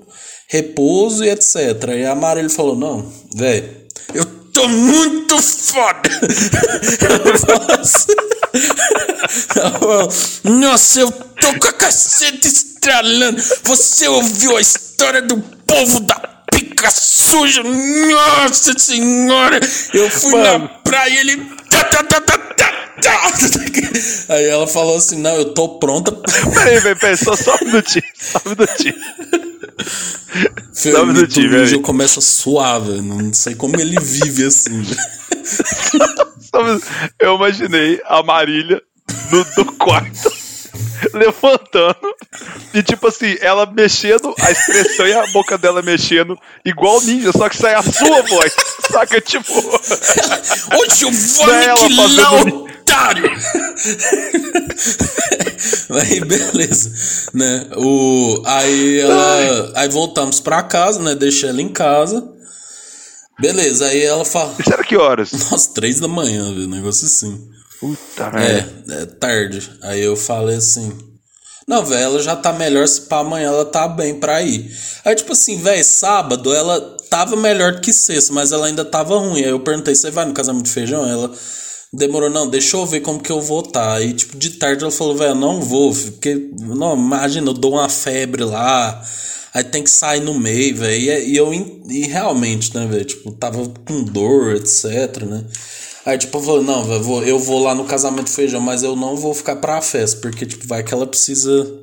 [SPEAKER 1] repouso e etc. E a Marília falou: não, velho, eu tô muito foda. Nossa, eu tô com a caceta estralando. Você ouviu a história do povo da pica suja? Nossa senhora! Eu fui Mano. na praia e ele. Aí ela falou assim: Não, eu tô pronta.
[SPEAKER 2] Peraí, peraí, peraí, só, só um minutinho. Só um minutinho.
[SPEAKER 1] Só um minutinho, velho. começa suave, não sei como ele vive assim.
[SPEAKER 2] Eu imaginei a Marília no, no quarto, levantando, e tipo assim, ela mexendo, a expressão e a boca dela mexendo, igual ninja, só que sai a sua voz. Saca? Tipo.
[SPEAKER 1] Onde eu vou aniquilar o otário! aí, beleza. Né? O, aí ela. Aí voltamos pra casa, né? Deixei ela em casa. Beleza, aí ela fala.
[SPEAKER 2] Isso era que horas?
[SPEAKER 1] Nossa, três da manhã, viu? Negócio assim.
[SPEAKER 2] Puta.
[SPEAKER 1] É, é tarde. Aí eu falei assim. Não, velho, ela já tá melhor se pra amanhã ela tá bem pra ir. Aí, tipo assim, velho, sábado ela tava melhor do que sexta, mas ela ainda tava ruim. Aí eu perguntei, você vai no casamento de feijão? Ela, Demorou, não, deixa eu ver como que eu vou estar. Aí, tipo, de tarde ela falou, velho, não vou, porque, não, imagina, eu dou uma febre lá, aí tem que sair no meio, velho. E, e, eu, e realmente, né, velho, tipo, tava com dor, etc, né. Aí, tipo, eu falei, não, véio, eu vou, eu vou lá no casamento feijão, mas eu não vou ficar pra festa, porque, tipo, vai que ela precisa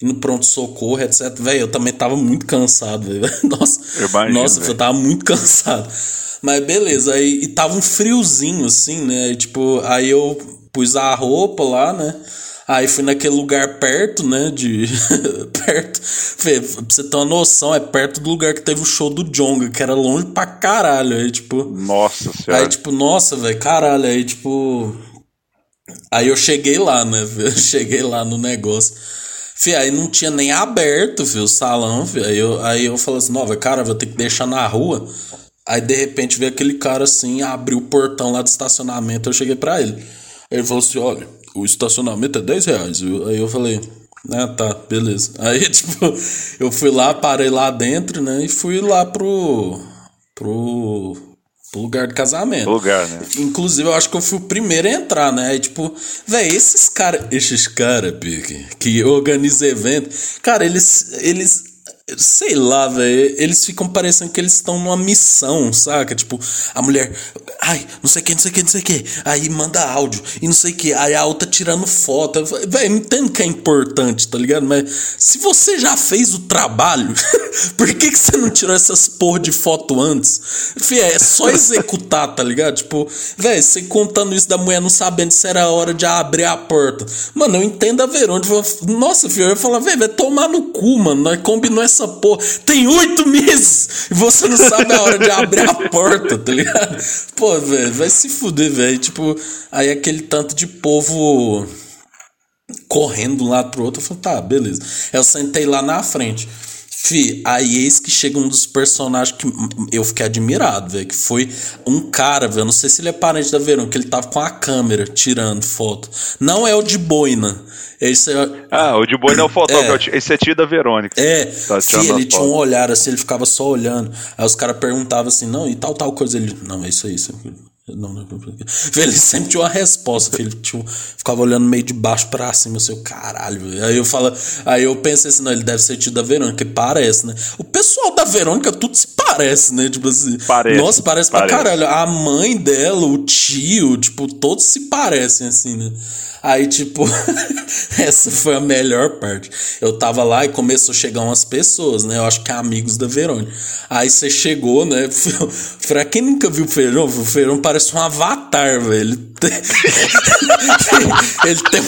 [SPEAKER 1] ir no pronto-socorro, etc. Velho, eu também tava muito cansado, velho. Nossa, eu imagino, nossa, véio. eu tava muito cansado. Mas beleza, aí e tava um friozinho assim, né? Tipo, aí eu pus a roupa lá, né? Aí fui naquele lugar perto, né? De. perto. Pra você ter uma noção, é perto do lugar que teve o show do Jonga, que era longe pra caralho. Aí, tipo.
[SPEAKER 2] Nossa senhora.
[SPEAKER 1] Aí, tipo, nossa, velho, caralho. Aí, tipo. Aí eu cheguei lá, né? Eu cheguei lá no negócio. Fih, aí não tinha nem aberto, viu, o salão, fih. Aí eu, aí eu falei assim, não, cara, vou ter que deixar na rua. Aí de repente veio aquele cara assim, abriu o portão lá do estacionamento, eu cheguei para ele. Ele falou assim, olha, o estacionamento é 10 reais. Aí eu falei, ah tá, beleza. Aí tipo, eu fui lá, parei lá dentro, né? E fui lá pro. pro. pro lugar de casamento.
[SPEAKER 2] Lugar, né?
[SPEAKER 1] Inclusive, eu acho que eu fui o primeiro a entrar, né? Aí, tipo, velho, esses caras. Esses caras, Pique, que organizam evento, cara, eles. eles Sei lá, velho. Eles ficam parecendo que eles estão numa missão, saca? Tipo, a mulher. Ai, não sei o que, não sei o que, não sei o que. Aí manda áudio e não sei o que. Aí a outra tirando foto. Velho, entendo que é importante, tá ligado? Mas se você já fez o trabalho, por que, que você não tirou essas porra de foto antes? Fih, é só executar, tá ligado? Tipo, velho, você contando isso da mulher não sabendo se era a hora de abrir a porta. Mano, eu entendo a Verônica. Nossa, filho, eu ia falar, velho, vai tomar no cu, mano. Nós combinou essa porra. Tem oito meses e você não sabe a hora de abrir a porta, tá ligado? Pô, velho, vai se fuder, velho. Tipo, aí aquele tanto de povo correndo de um lado pro outro. Eu falei, tá, beleza. Eu sentei lá na frente. Fi, aí eis que chega um dos personagens que eu fiquei admirado, velho. Que foi um cara, velho. Não sei se ele é parente da Verão, que ele tava com a câmera tirando foto. Não é o de boina. Esse é...
[SPEAKER 2] Ah, o de boina é o fotógrafo. É. Esse é tio da Verônica.
[SPEAKER 1] É, tá fi, ele tinha um olhar assim, ele ficava só olhando. Aí os caras perguntavam assim, não, e tal, tal coisa. Ele, não, é isso aí, isso aí. Não, não, Ele sempre tinha uma resposta, ele tinha, ficava olhando meio de baixo pra cima, seu caralho. Aí eu falo, aí eu pensei assim, não, ele deve ser tio da Verônica, que parece, né? O pessoal da Verônica tudo se parece, né? Tipo assim.
[SPEAKER 2] Parece.
[SPEAKER 1] Nossa, parece, parece. pra caralho. A mãe dela, o tio, tipo, todos se parecem, assim, né? Aí, tipo, essa foi a melhor parte. Eu tava lá e começou a chegar umas pessoas, né? Eu acho que é amigos da Verônica. Aí você chegou, né? pra quem nunca viu o Feirão, o Feirão parece um avatar, velho. Ele tem. Ele tem.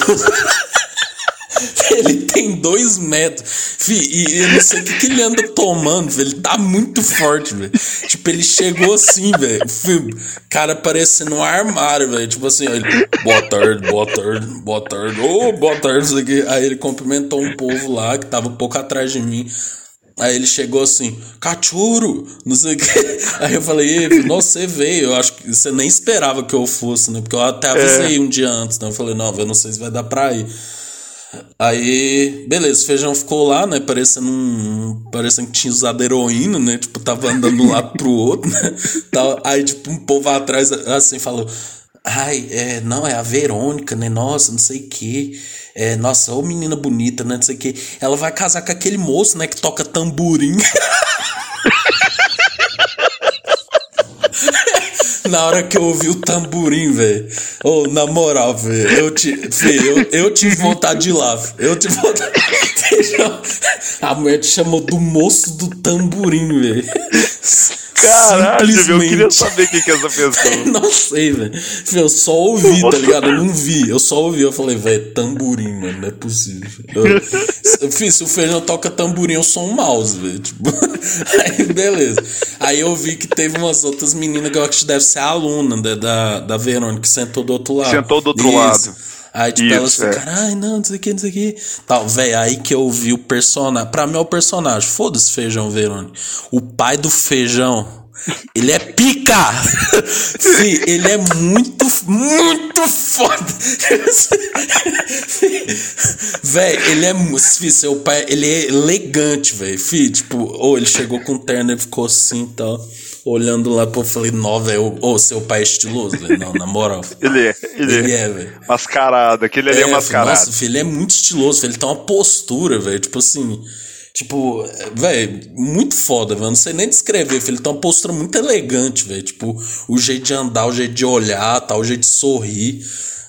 [SPEAKER 1] Ele tem dois metros. Fih, e eu não sei o que, que ele anda tomando, velho. Ele tá muito forte, velho. Tipo, ele chegou assim, velho. Cara parecendo um armário, velho. Tipo assim, ele, boa tarde, boa tarde, boa tarde. Ô, oh, boa tarde, isso aqui. Aí ele cumprimentou um povo lá que tava um pouco atrás de mim. Aí ele chegou assim, cachorro, não sei o que. Aí eu falei, nossa, você veio. Eu acho que você nem esperava que eu fosse, né? Porque eu até avisei é. um dia antes, né? Eu falei, não, eu não sei se vai dar pra ir. Aí, beleza, o feijão ficou lá, né? Parecendo um. Parecendo que tinha usado heroína, né? Tipo, tava andando de um lado pro outro, né? Aí, tipo, um povo atrás, assim, falou. Ai, é, não, é a Verônica, né? Nossa, não sei o que. É, nossa, ô menina bonita, né? Não sei o que. Ela vai casar com aquele moço, né? Que toca tamborim. na hora que eu ouvi o tamborim, velho. Ô, oh, na moral, velho. Eu, eu, eu tive vontade de ir lá. Eu tive vontade. A mulher te chamou do moço do tamborim, velho.
[SPEAKER 2] Caralho, eu queria saber quem que é essa pessoa.
[SPEAKER 1] não sei, velho. Eu só ouvi, tá ligado? Eu não vi. Eu só ouvi. Eu falei, velho, tamborim, mano. Não é possível. Eu, se o feijão toca tamborim, eu sou um mouse, velho. Tipo, aí, beleza. Aí eu vi que teve umas outras meninas que eu acho que deve ser a aluna da, da, da Verônica, que sentou do outro lado.
[SPEAKER 2] Sentou do outro Isso. lado.
[SPEAKER 1] Aí, tipo, Isso, elas ficaram, é. ai, não, não sei o que, não sei o que. Tal, velho, aí que eu vi o personagem. Pra mim é o personagem. Foda-se, feijão, Verônica. O pai do feijão. Ele é pica! Fih, ele é muito, muito foda! velho, ele é. Fih, seu pai, ele é elegante, velho. Fih, tipo, ou oh, ele chegou com terno e ficou assim e tal. Olhando lá, eu falei, não, velho, ô, seu pai é estiloso, velho. Não, na moral.
[SPEAKER 2] ele é, ele, ele é. é velho. Mascarado, aquele ali é, é mascarado.
[SPEAKER 1] Nossa, filho, ele é muito estiloso, filho, ele tem uma postura, velho, tipo assim. Tipo, velho, muito foda, velho. Não sei nem descrever, filho. Ele tem uma postura muito elegante, velho. Tipo, o jeito de andar, o jeito de olhar, tá, o jeito de sorrir.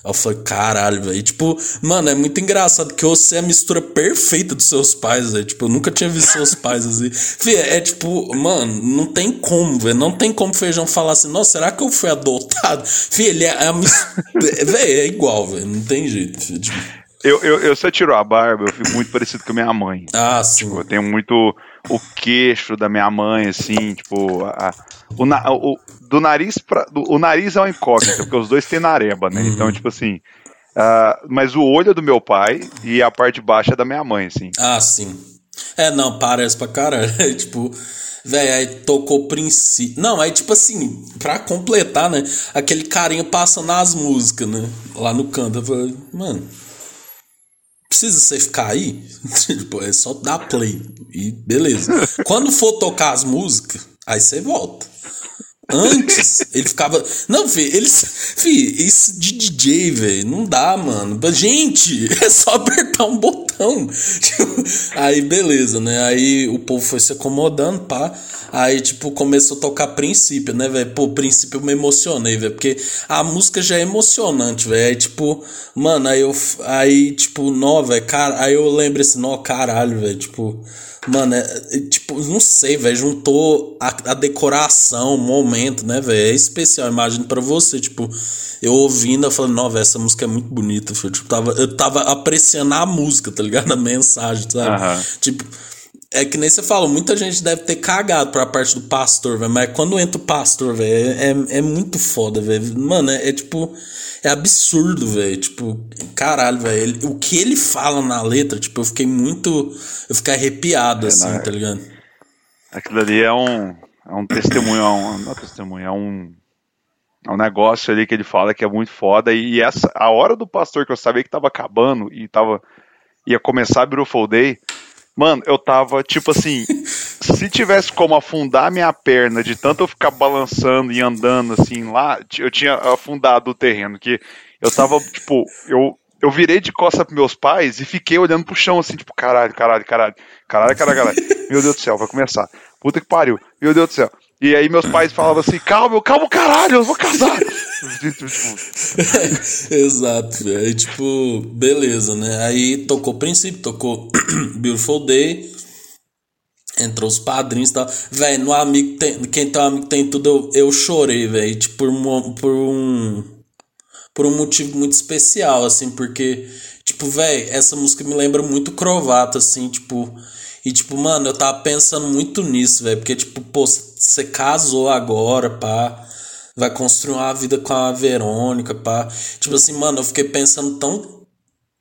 [SPEAKER 1] Eu falei, caralho, velho. Tipo, mano, é muito engraçado que você é a mistura perfeita dos seus pais, velho. Tipo, eu nunca tinha visto seus pais assim. Fih, é tipo, mano, não tem como, velho. Não tem como feijão falar assim, nossa, será que eu fui adotado? Fih, ele é a mistura. velho, é igual, velho. Não tem jeito, filho. Tipo...
[SPEAKER 2] Eu, eu, eu, se eu tiro a barba, eu fico muito parecido com a minha mãe.
[SPEAKER 1] Ah, sim.
[SPEAKER 2] Tipo, eu tenho muito o queixo da minha mãe, assim, tipo, a, o, o, do nariz pra, do, o nariz é uma incógnita, porque os dois têm nareba, né? Uhum. Então, tipo assim, uh, mas o olho é do meu pai e a parte baixa é da minha mãe, assim.
[SPEAKER 1] Ah, sim. É, não, parece pra caralho. tipo, velho, aí tocou princípio. Não, aí tipo assim, pra completar, né? Aquele carinho passa nas músicas, né? Lá no canto. Eu falei, mano, precisa você ficar aí? tipo, é só dar play e beleza. Quando for tocar as músicas, aí você volta. Antes, ele ficava. Não, filho, eles. Filho, isso de DJ, velho, não dá, mano. Gente, é só apertar um botão. aí, beleza, né? Aí o povo foi se acomodando, pá. Aí, tipo, começou a tocar princípio, né, velho? Pô, princípio eu me emocionei, velho. Porque a música já é emocionante, velho. Aí, tipo, mano, aí eu. Aí, tipo, nó, velho, cara. Aí eu lembro assim, nó, caralho, velho. Tipo. Mano, é, é, tipo, não sei, velho. Juntou a, a, decoração, o momento, né, velho? É especial, imagino para você. Tipo, eu ouvindo, eu falei, não, velho, essa música é muito bonita. Eu, tipo, tava, eu tava apreciando a música, tá ligado? A mensagem, sabe? Uhum. Tipo, é que nem você falou, muita gente deve ter cagado pra parte do pastor, velho. Mas quando entra o pastor, velho, é, é, é muito foda, velho. Mano, é, é tipo é absurdo, velho. Tipo, caralho, velho. O que ele fala na letra, tipo, eu fiquei muito. Eu fiquei arrepiado, é, assim, não, tá ligado?
[SPEAKER 2] Aquilo ali é um. É um testemunho, é um, não é testemunho, é um. É um negócio ali que ele fala que é muito foda. E essa, a hora do pastor que eu sabia que tava acabando e tava. ia começar a Beautiful Day. Mano, eu tava tipo assim. se tivesse como afundar minha perna de tanto eu ficar balançando e andando assim lá, eu tinha afundado o terreno. Que eu tava, tipo, eu, eu virei de costa pros meus pais e fiquei olhando pro chão assim, tipo, caralho, caralho, caralho, caralho, caralho, caralho. Meu Deus do céu, vai começar. Puta que pariu. Meu Deus do céu. E aí meus pais falavam assim, calma, calma, caralho, eu vou casar.
[SPEAKER 1] Exato, aí tipo, beleza, né? Aí tocou princípio, tocou Beautiful Day, entrou os padrinhos e tal. Velho, no amigo tem, quem tem um amigo tem tudo, eu, eu chorei, velho, tipo, por um, por um por um motivo muito especial, assim, porque tipo, velho, essa música me lembra muito Crovato, assim, tipo, e tipo, mano, eu tava pensando muito nisso, velho, porque tipo, pô, você casou agora, pá, vai construir uma vida com a Verônica, pá. Tipo assim, mano, eu fiquei pensando tão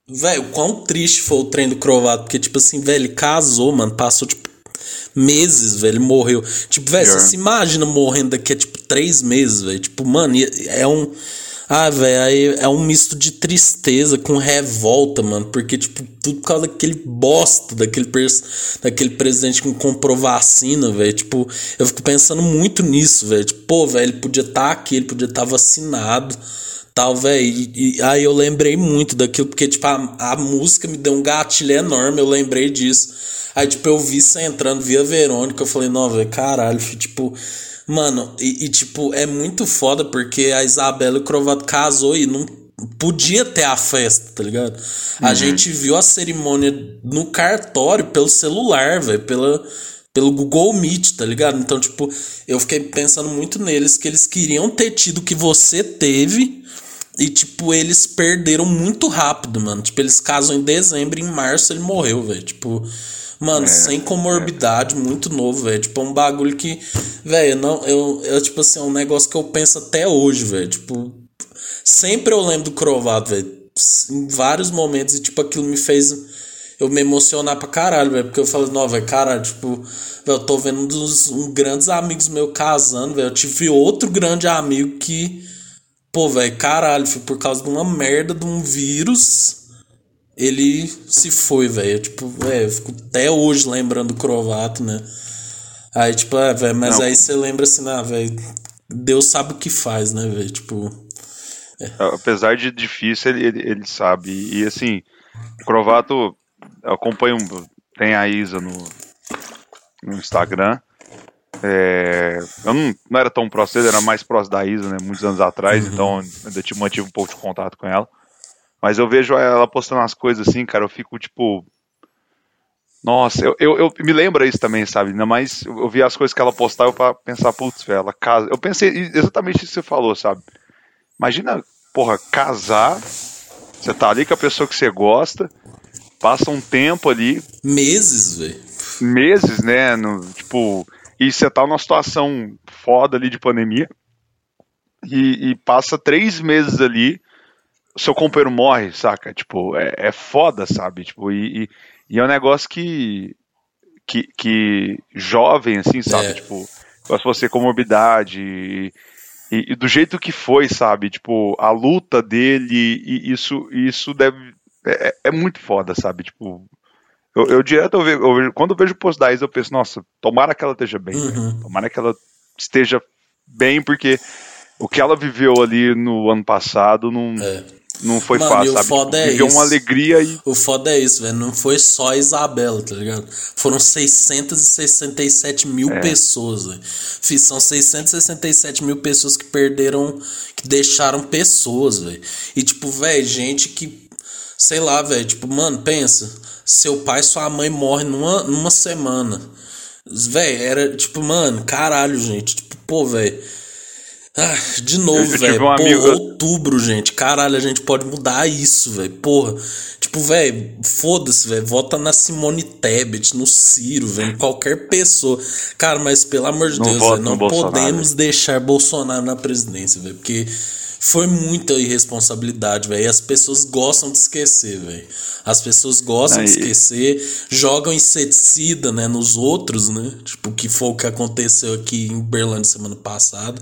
[SPEAKER 1] Velho, quão triste foi o trem do Crovato, porque, tipo assim, velho, ele casou, mano, passou, tipo, meses, velho, morreu. Tipo, velho, você se imagina morrendo daqui a, tipo, três meses, velho. Tipo, mano, é um. Ah, velho, aí é um misto de tristeza com revolta, mano. Porque, tipo, tudo por causa daquele bosta, daquele, daquele presidente que comprou vacina, velho. Tipo, eu fico pensando muito nisso, velho. Tipo, pô, velho, ele podia estar tá aqui, ele podia estar tá vacinado tal, velho. E, e, aí eu lembrei muito daquilo, porque, tipo, a, a música me deu um gatilho enorme, eu lembrei disso. Aí, tipo, eu vi você entrando via Verônica, eu falei, não, velho, caralho, tipo. Mano, e, e, tipo, é muito foda porque a Isabela e o Crovato casou e não podia ter a festa, tá ligado? Uhum. A gente viu a cerimônia no cartório pelo celular, velho, pela pelo Google Meet, tá ligado? Então, tipo, eu fiquei pensando muito neles que eles queriam ter tido o que você teve e, tipo, eles perderam muito rápido, mano. Tipo, eles casam em dezembro, em março ele morreu, velho. Tipo, mano, é, sem comorbidade, é. muito novo, velho. Tipo, é um bagulho que, velho, não, eu, eu, tipo assim, é um negócio que eu penso até hoje, velho. Tipo, sempre eu lembro do Crovado, velho. Em vários momentos, e, tipo, aquilo me fez eu me emocionar pra caralho, velho. Porque eu falo, não, velho, caralho, tipo, véio, eu tô vendo um dos um grandes amigos meus casando, velho. Eu tive outro grande amigo que Pô, velho, caralho, foi por causa de uma merda de um vírus. Ele se foi, velho. Tipo, velho, eu fico até hoje lembrando do Crovato, né? Aí, tipo, é, velho, mas não. aí você lembra assim, ah, velho, Deus sabe o que faz, né, velho? Tipo.
[SPEAKER 2] É. Apesar de difícil, ele, ele, ele, sabe. E assim, o Crovato acompanha um. Tem a Isa no, no Instagram. É, eu não, não, era tão próximo era mais próximo da Isa, né? Muitos anos atrás, uhum. então ainda tive, mantive um pouco de contato com ela. Mas eu vejo ela postando as coisas assim, cara, eu fico tipo. Nossa, eu, eu, eu me lembro isso também, sabe? Ainda mais eu vi as coisas que ela postava pra pensar, putz, velho, ela casa. Eu pensei exatamente isso que você falou, sabe? Imagina, porra, casar, você tá ali com a pessoa que você gosta, passa um tempo ali.
[SPEAKER 1] Meses, velho.
[SPEAKER 2] Meses, né? No, tipo, e você tá numa situação foda ali de pandemia. E, e passa três meses ali, seu companheiro morre, saca? Tipo, é, é foda, sabe? Tipo, e, e e é um negócio que. que, que jovem, assim, sabe? É. Tipo, se você com morbidade. E, e, e, do jeito que foi, sabe? Tipo, a luta dele, e isso, isso deve. É, é, é muito foda, sabe? Tipo. Eu, eu direto, eu vejo, eu vejo, quando eu vejo o post da Isa, eu penso, nossa, tomara que ela esteja bem. Uhum. Tomara que ela esteja bem, porque o que ela viveu ali no ano passado não. É não foi Mano, fácil, sabe?
[SPEAKER 1] Foda tipo, é
[SPEAKER 2] isso. uma alegria e.
[SPEAKER 1] O foda é isso, velho. Não foi só a Isabela, tá ligado? Foram 667 mil é. pessoas, velho. São 667 mil pessoas que perderam. que deixaram pessoas, velho. E, tipo, velho, gente que. Sei lá, velho. Tipo, mano, pensa. Seu pai e sua mãe morrem numa, numa semana. Velho, era tipo, mano, caralho, gente. Tipo, pô, velho ah, de novo, velho. Um amigo... outubro, gente. Caralho, a gente pode mudar isso, velho. Porra. Tipo, velho, foda-se, velho. Vota na Simone Tebet, no Ciro, velho. Qualquer pessoa. Cara, mas pelo amor de não Deus, véio, não podemos deixar Bolsonaro na presidência, velho. Porque foi muita irresponsabilidade, velho. E as pessoas gostam de esquecer, velho. As pessoas gostam Aí. de esquecer, jogam inseticida, né, nos outros, né? Tipo, que foi o que aconteceu aqui em Berlândia semana passada.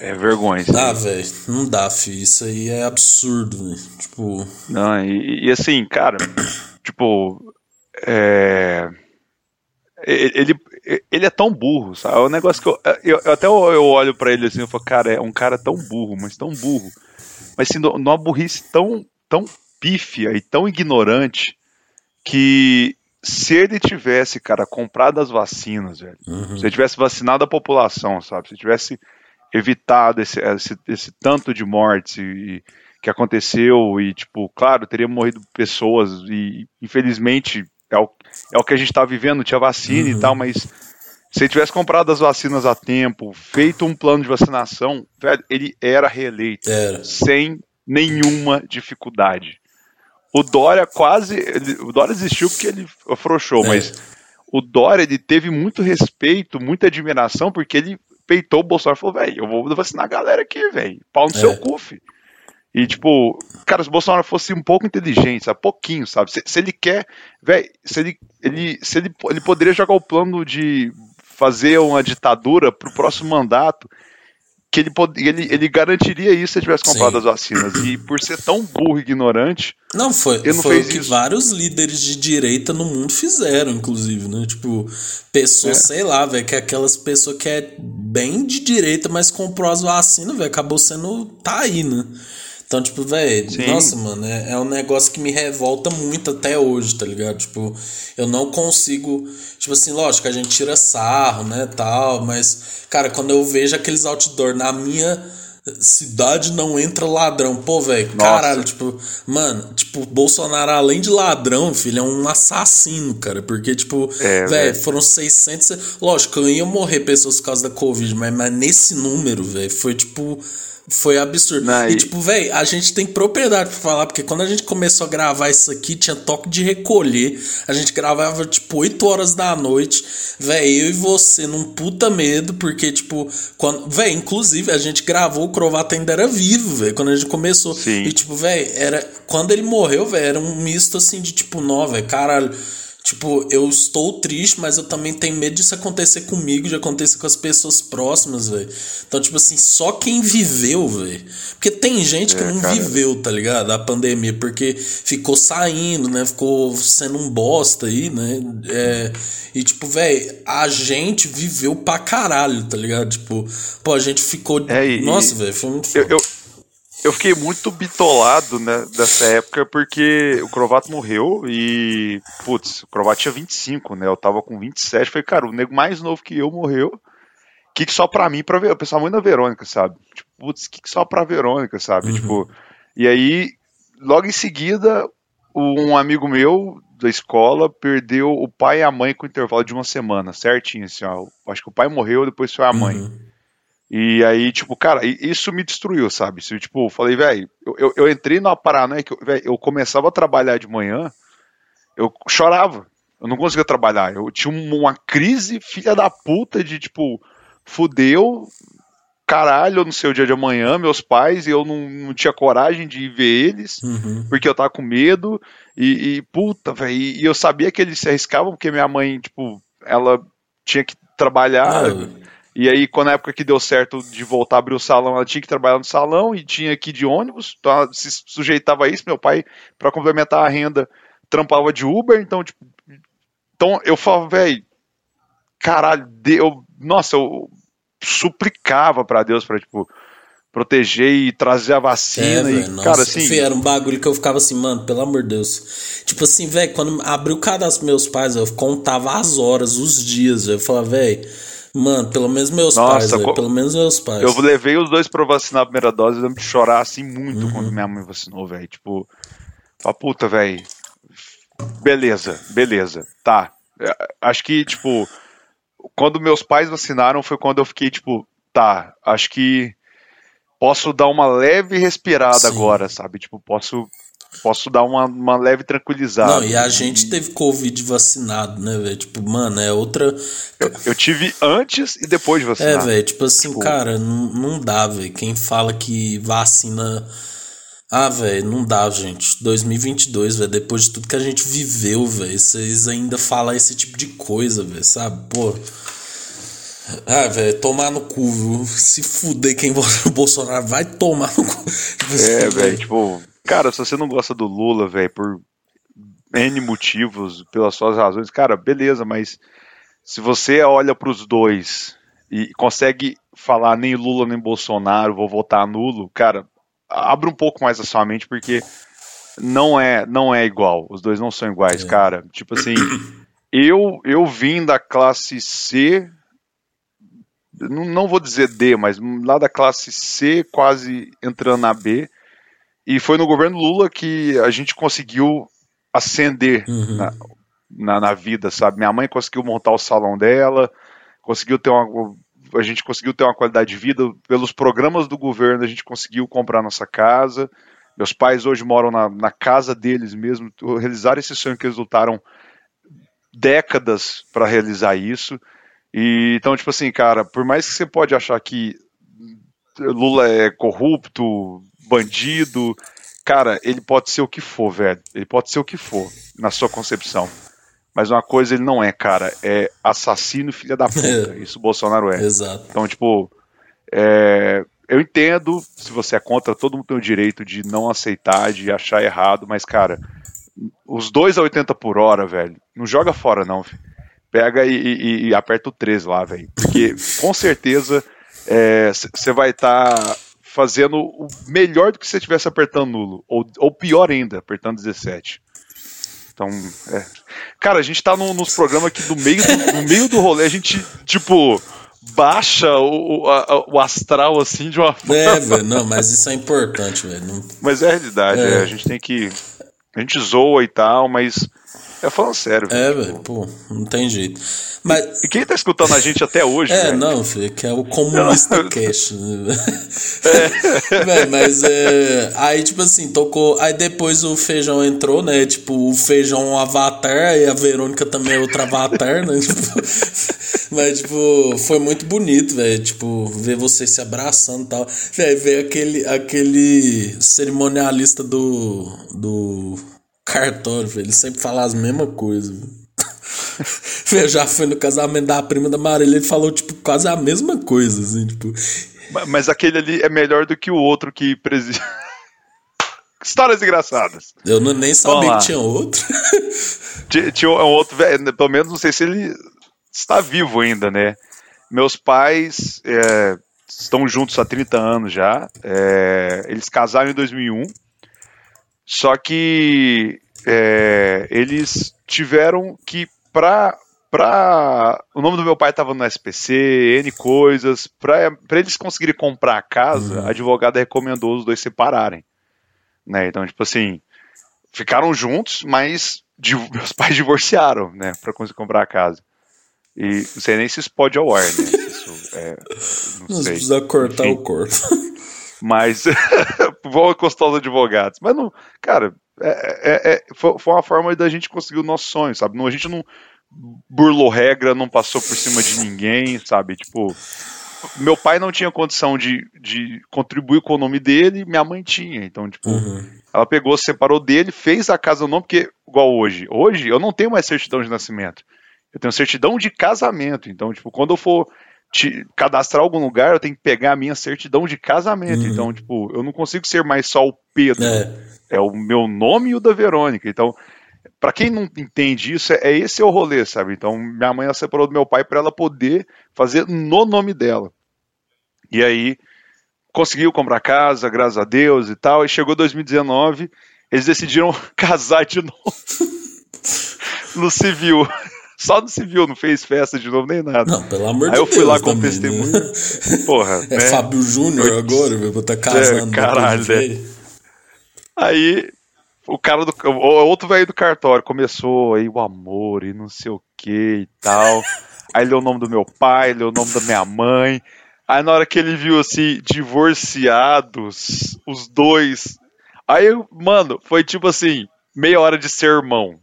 [SPEAKER 2] É vergonha.
[SPEAKER 1] Dá, velho. Não dá, filho. Isso aí é absurdo, véio. Tipo.
[SPEAKER 2] Não, e, e, assim, cara, tipo. É. Ele, ele é tão burro, sabe? É um negócio que eu, eu, eu até eu olho para ele assim e falo, cara, é um cara tão burro, mas tão burro. Mas assim, numa burrice tão, tão pífia e tão ignorante que se ele tivesse, cara, comprado as vacinas, velho, uhum. se ele tivesse vacinado a população, sabe? Se tivesse evitado esse, esse, esse tanto de mortes e, que aconteceu e, tipo, claro, teria morrido pessoas e, infelizmente, é o, é o que a gente está vivendo, tinha vacina uhum. e tal, mas se ele tivesse comprado as vacinas a tempo, feito um plano de vacinação, velho, ele era reeleito,
[SPEAKER 1] era.
[SPEAKER 2] sem nenhuma dificuldade. O Dória quase, ele, o Dória existiu porque ele afrouxou, é. mas o Dória ele teve muito respeito, muita admiração, porque ele peitou o Bolsonaro e falou, velho, eu vou vacinar a galera aqui, velho. Pau no é. seu cu, filho. E, tipo, cara, se o Bolsonaro fosse um pouco inteligente, sabe? Pouquinho, sabe? Se, se ele quer, velho, se ele, ele, se ele, ele poderia jogar o plano de fazer uma ditadura pro próximo mandato que ele, pod... ele, ele garantiria isso se ele tivesse comprado Sim. as vacinas. E por ser tão burro e ignorante.
[SPEAKER 1] Não, foi, não foi fez o que isso. vários líderes de direita no mundo fizeram, inclusive, né? Tipo, pessoas, é. sei lá, velho, que é aquelas pessoas que é bem de direita, mas comprou as vacinas, velho, acabou sendo. tá aí, né? Então, tipo, velho, nossa, mano, é, é um negócio que me revolta muito até hoje, tá ligado? Tipo, eu não consigo. Tipo assim, lógico, a gente tira sarro, né, tal, mas, cara, quando eu vejo aqueles outdoor na minha cidade não entra ladrão. Pô, velho, caralho, tipo, mano, tipo, Bolsonaro, além de ladrão, filho, é um assassino, cara. Porque, tipo, é, velho, foram 600. Lógico, eu ia morrer pessoas por causa da Covid, mas, mas nesse número, velho, foi tipo foi absurdo. Não, e, tipo, velho, a gente tem propriedade pra falar, porque quando a gente começou a gravar isso aqui, tinha toque de recolher. A gente gravava, tipo, 8 horas da noite. Velho, eu e você num puta medo, porque, tipo, quando. Velho, inclusive, a gente gravou, o Crovato ainda era vivo, velho, quando a gente começou. Sim. E, tipo, velho, era. Quando ele morreu, velho, era um misto assim de tipo, nó, velho, caralho Tipo, eu estou triste, mas eu também tenho medo disso acontecer comigo, de acontecer com as pessoas próximas, velho. Então, tipo assim, só quem viveu, velho. Porque tem gente que é, não cara. viveu, tá ligado? A pandemia, porque ficou saindo, né? Ficou sendo um bosta aí, né? É, e, tipo, velho, a gente viveu pra caralho, tá ligado? Tipo, pô, a gente ficou. É, e, Nossa, velho, foi muito
[SPEAKER 2] foda. Eu, eu eu fiquei muito bitolado né, dessa época porque o Crovato morreu e, putz, o Crovato tinha 25, né? Eu tava com 27. Falei, cara, o nego mais novo que eu morreu. Que, que só pra mim, pra ver. Eu pensava muito na Verônica, sabe? Tipo, putz, que, que só pra Verônica, sabe? Uhum. Tipo, e aí, logo em seguida, um amigo meu da escola perdeu o pai e a mãe com intervalo de uma semana, certinho, assim, ó. Acho que o pai morreu, depois foi a mãe. Uhum. E aí, tipo, cara, isso me destruiu, sabe? Isso, tipo, falei, velho, eu, eu, eu, entrei numa paranoia que, velho, eu começava a trabalhar de manhã, eu chorava, eu não conseguia trabalhar, eu tinha uma crise filha da puta de, tipo, fudeu, caralho, eu não sei o dia de amanhã, meus pais, e eu não, não tinha coragem de ir ver eles, uhum. porque eu tava com medo, e, e puta, velho, e, e, eu sabia que eles se arriscavam, porque minha mãe, tipo, ela tinha que trabalhar... Ah, e aí, quando a época que deu certo de voltar a abrir o salão, ela tinha que trabalhar no salão e tinha que ir de ônibus, então ela se sujeitava a isso. Meu pai, para complementar a renda, trampava de Uber, então, tipo. Então eu falava, velho, caralho, eu, nossa, eu suplicava para Deus para tipo proteger e trazer a vacina. É, e, nossa, cara, assim.
[SPEAKER 1] Era um bagulho que eu ficava assim, mano, pelo amor de Deus. Tipo assim, velho, quando abriu o cadastro dos meus pais, eu contava as horas, os dias. Eu falava, velho Mano, pelo menos meus Nossa, pais, pelo menos meus pais.
[SPEAKER 2] Eu levei os dois pra vacinar a primeira dose e lembro de chorar assim muito uhum. quando minha mãe vacinou, velho. Tipo, a puta, velho. Beleza, beleza, tá. É, acho que, tipo, quando meus pais vacinaram foi quando eu fiquei, tipo, tá, acho que posso dar uma leve respirada Sim. agora, sabe? Tipo, posso posso dar uma, uma leve tranquilizada. Não,
[SPEAKER 1] e a gente teve Covid vacinado, né, velho? Tipo, mano, é outra.
[SPEAKER 2] Eu, eu, tive antes e depois de vacinar.
[SPEAKER 1] É, velho, tipo assim, tipo... cara, não, não dá, velho. Quem fala que vacina. Ah, velho, não dá, gente. 2022, velho, depois de tudo que a gente viveu, velho, vocês ainda falam esse tipo de coisa, velho, sabe? Pô. Ah, velho, tomar no cu, viu? Se fuder quem vota no Bolsonaro, vai tomar no cu.
[SPEAKER 2] É, velho, tipo, Cara, se você não gosta do Lula, velho, por N motivos, pelas suas razões, cara, beleza, mas se você olha para os dois e consegue falar nem Lula nem Bolsonaro, vou votar nulo, cara, abre um pouco mais a sua mente porque não é não é igual. Os dois não são iguais, é. cara. Tipo assim, eu eu vim da classe C, não, não vou dizer D, mas lá da classe C, quase entrando na B. E foi no governo Lula que a gente conseguiu ascender uhum. na, na, na, vida, sabe? Minha mãe conseguiu montar o salão dela, conseguiu ter uma. A gente conseguiu ter uma qualidade de vida. Pelos programas do governo, a gente conseguiu comprar nossa casa. Meus pais hoje moram na, na casa deles mesmo, realizaram esse sonho que eles lutaram décadas para realizar isso. E então, tipo assim, cara, por mais que você pode achar que Lula é corrupto, bandido. Cara, ele pode ser o que for, velho. Ele pode ser o que for, na sua concepção. Mas uma coisa ele não é, cara. É assassino filha da puta. Isso o Bolsonaro é.
[SPEAKER 1] Exato.
[SPEAKER 2] Então, tipo, é, eu entendo se você é contra, todo mundo tem o direito de não aceitar, de achar errado, mas, cara, os dois a 80 por hora, velho, não joga fora, não. Filho. Pega e, e, e, aperta o 3 lá, velho. Porque com certeza você é, vai estar. Tá fazendo o melhor do que se você estivesse apertando nulo. Ou, ou pior ainda, apertando 17. Então, é. Cara, a gente tá no, nos programas que no meio, do, no meio do rolê a gente, tipo, baixa o, a, o astral assim de uma
[SPEAKER 1] forma. É, velho, não, mas isso é importante, velho. Não...
[SPEAKER 2] Mas é a realidade, é. É, a gente tem que. A gente zoa e tal, mas é falando sério.
[SPEAKER 1] É, velho, pô, não tem jeito. Mas...
[SPEAKER 2] E quem tá escutando a gente até hoje,
[SPEAKER 1] É, véio? não, filho, que é o comunista cash. Né? É. véio, mas é. Aí, tipo assim, tocou. Aí depois o feijão entrou, né? Tipo, o feijão um avatar, e a Verônica também é outra avatar, né? Tipo... Mas, tipo, foi muito bonito, velho. Tipo, ver vocês se abraçando e tal. Velho, ver aquele, aquele cerimonialista do. do cartório, velho. Ele sempre fala as mesmas coisas. Eu já fui no casamento da prima da Marília, ele falou, tipo, quase a mesma coisa, assim, tipo.
[SPEAKER 2] Mas, aquele ali é melhor do que o outro que presidia. Histórias engraçadas.
[SPEAKER 1] Eu não, nem sabia que tinha outro.
[SPEAKER 2] tinha, tinha um outro, pelo menos não sei se ele está vivo ainda, né? Meus pais é, estão juntos há 30 anos já. É, eles casaram em 2001. Só que é, eles tiveram que, para pra. O nome do meu pai estava no SPC, N coisas. Para eles conseguirem comprar a casa, uhum. a advogada recomendou os dois separarem. Né? Então, tipo assim, ficaram juntos, mas meus pais divorciaram, né? Pra conseguir comprar a casa. E não sei nem se isso pode ao ar, né? Isso é. Não sei.
[SPEAKER 1] precisa cortar Enfim. o corpo.
[SPEAKER 2] Mas. vou encostar os advogados. Mas não. Cara, é, é, é, foi, uma forma da gente conseguir o nosso sonho, sabe? Não, a gente não burlou regra, não passou por cima de ninguém, sabe? Tipo, meu pai não tinha condição de, de contribuir com o nome dele, minha mãe tinha. Então, tipo, uhum. ela pegou, separou dele, fez a casa no nome, porque, igual hoje, hoje eu não tenho mais certidão de nascimento. Eu tenho certidão de casamento. Então, tipo, quando eu for te cadastrar algum lugar, eu tenho que pegar a minha certidão de casamento. Uhum. Então, tipo, eu não consigo ser mais só o Pedro. É, é o meu nome e o da Verônica. Então, para quem não entende isso, é, é esse é o rolê, sabe? Então, minha mãe ela separou do meu pai para ela poder fazer no nome dela. E aí conseguiu comprar casa, graças a Deus e tal. E chegou 2019, eles decidiram casar de novo no civil. Só no civil, não fez festa de novo nem nada.
[SPEAKER 1] Não, pelo amor de
[SPEAKER 2] Deus. Aí eu fui lá com
[SPEAKER 1] também,
[SPEAKER 2] testemunho. Né? Porra.
[SPEAKER 1] É né? Fábio Júnior agora, vou estar tá casando.
[SPEAKER 2] É, caralho, né? Aí o cara do. O outro velho do cartório começou aí o amor e não sei o que e tal. Aí leu o nome do meu pai, leu o nome da minha mãe. Aí na hora que ele viu assim, divorciados, os dois. Aí, mano, foi tipo assim, meia hora de sermão.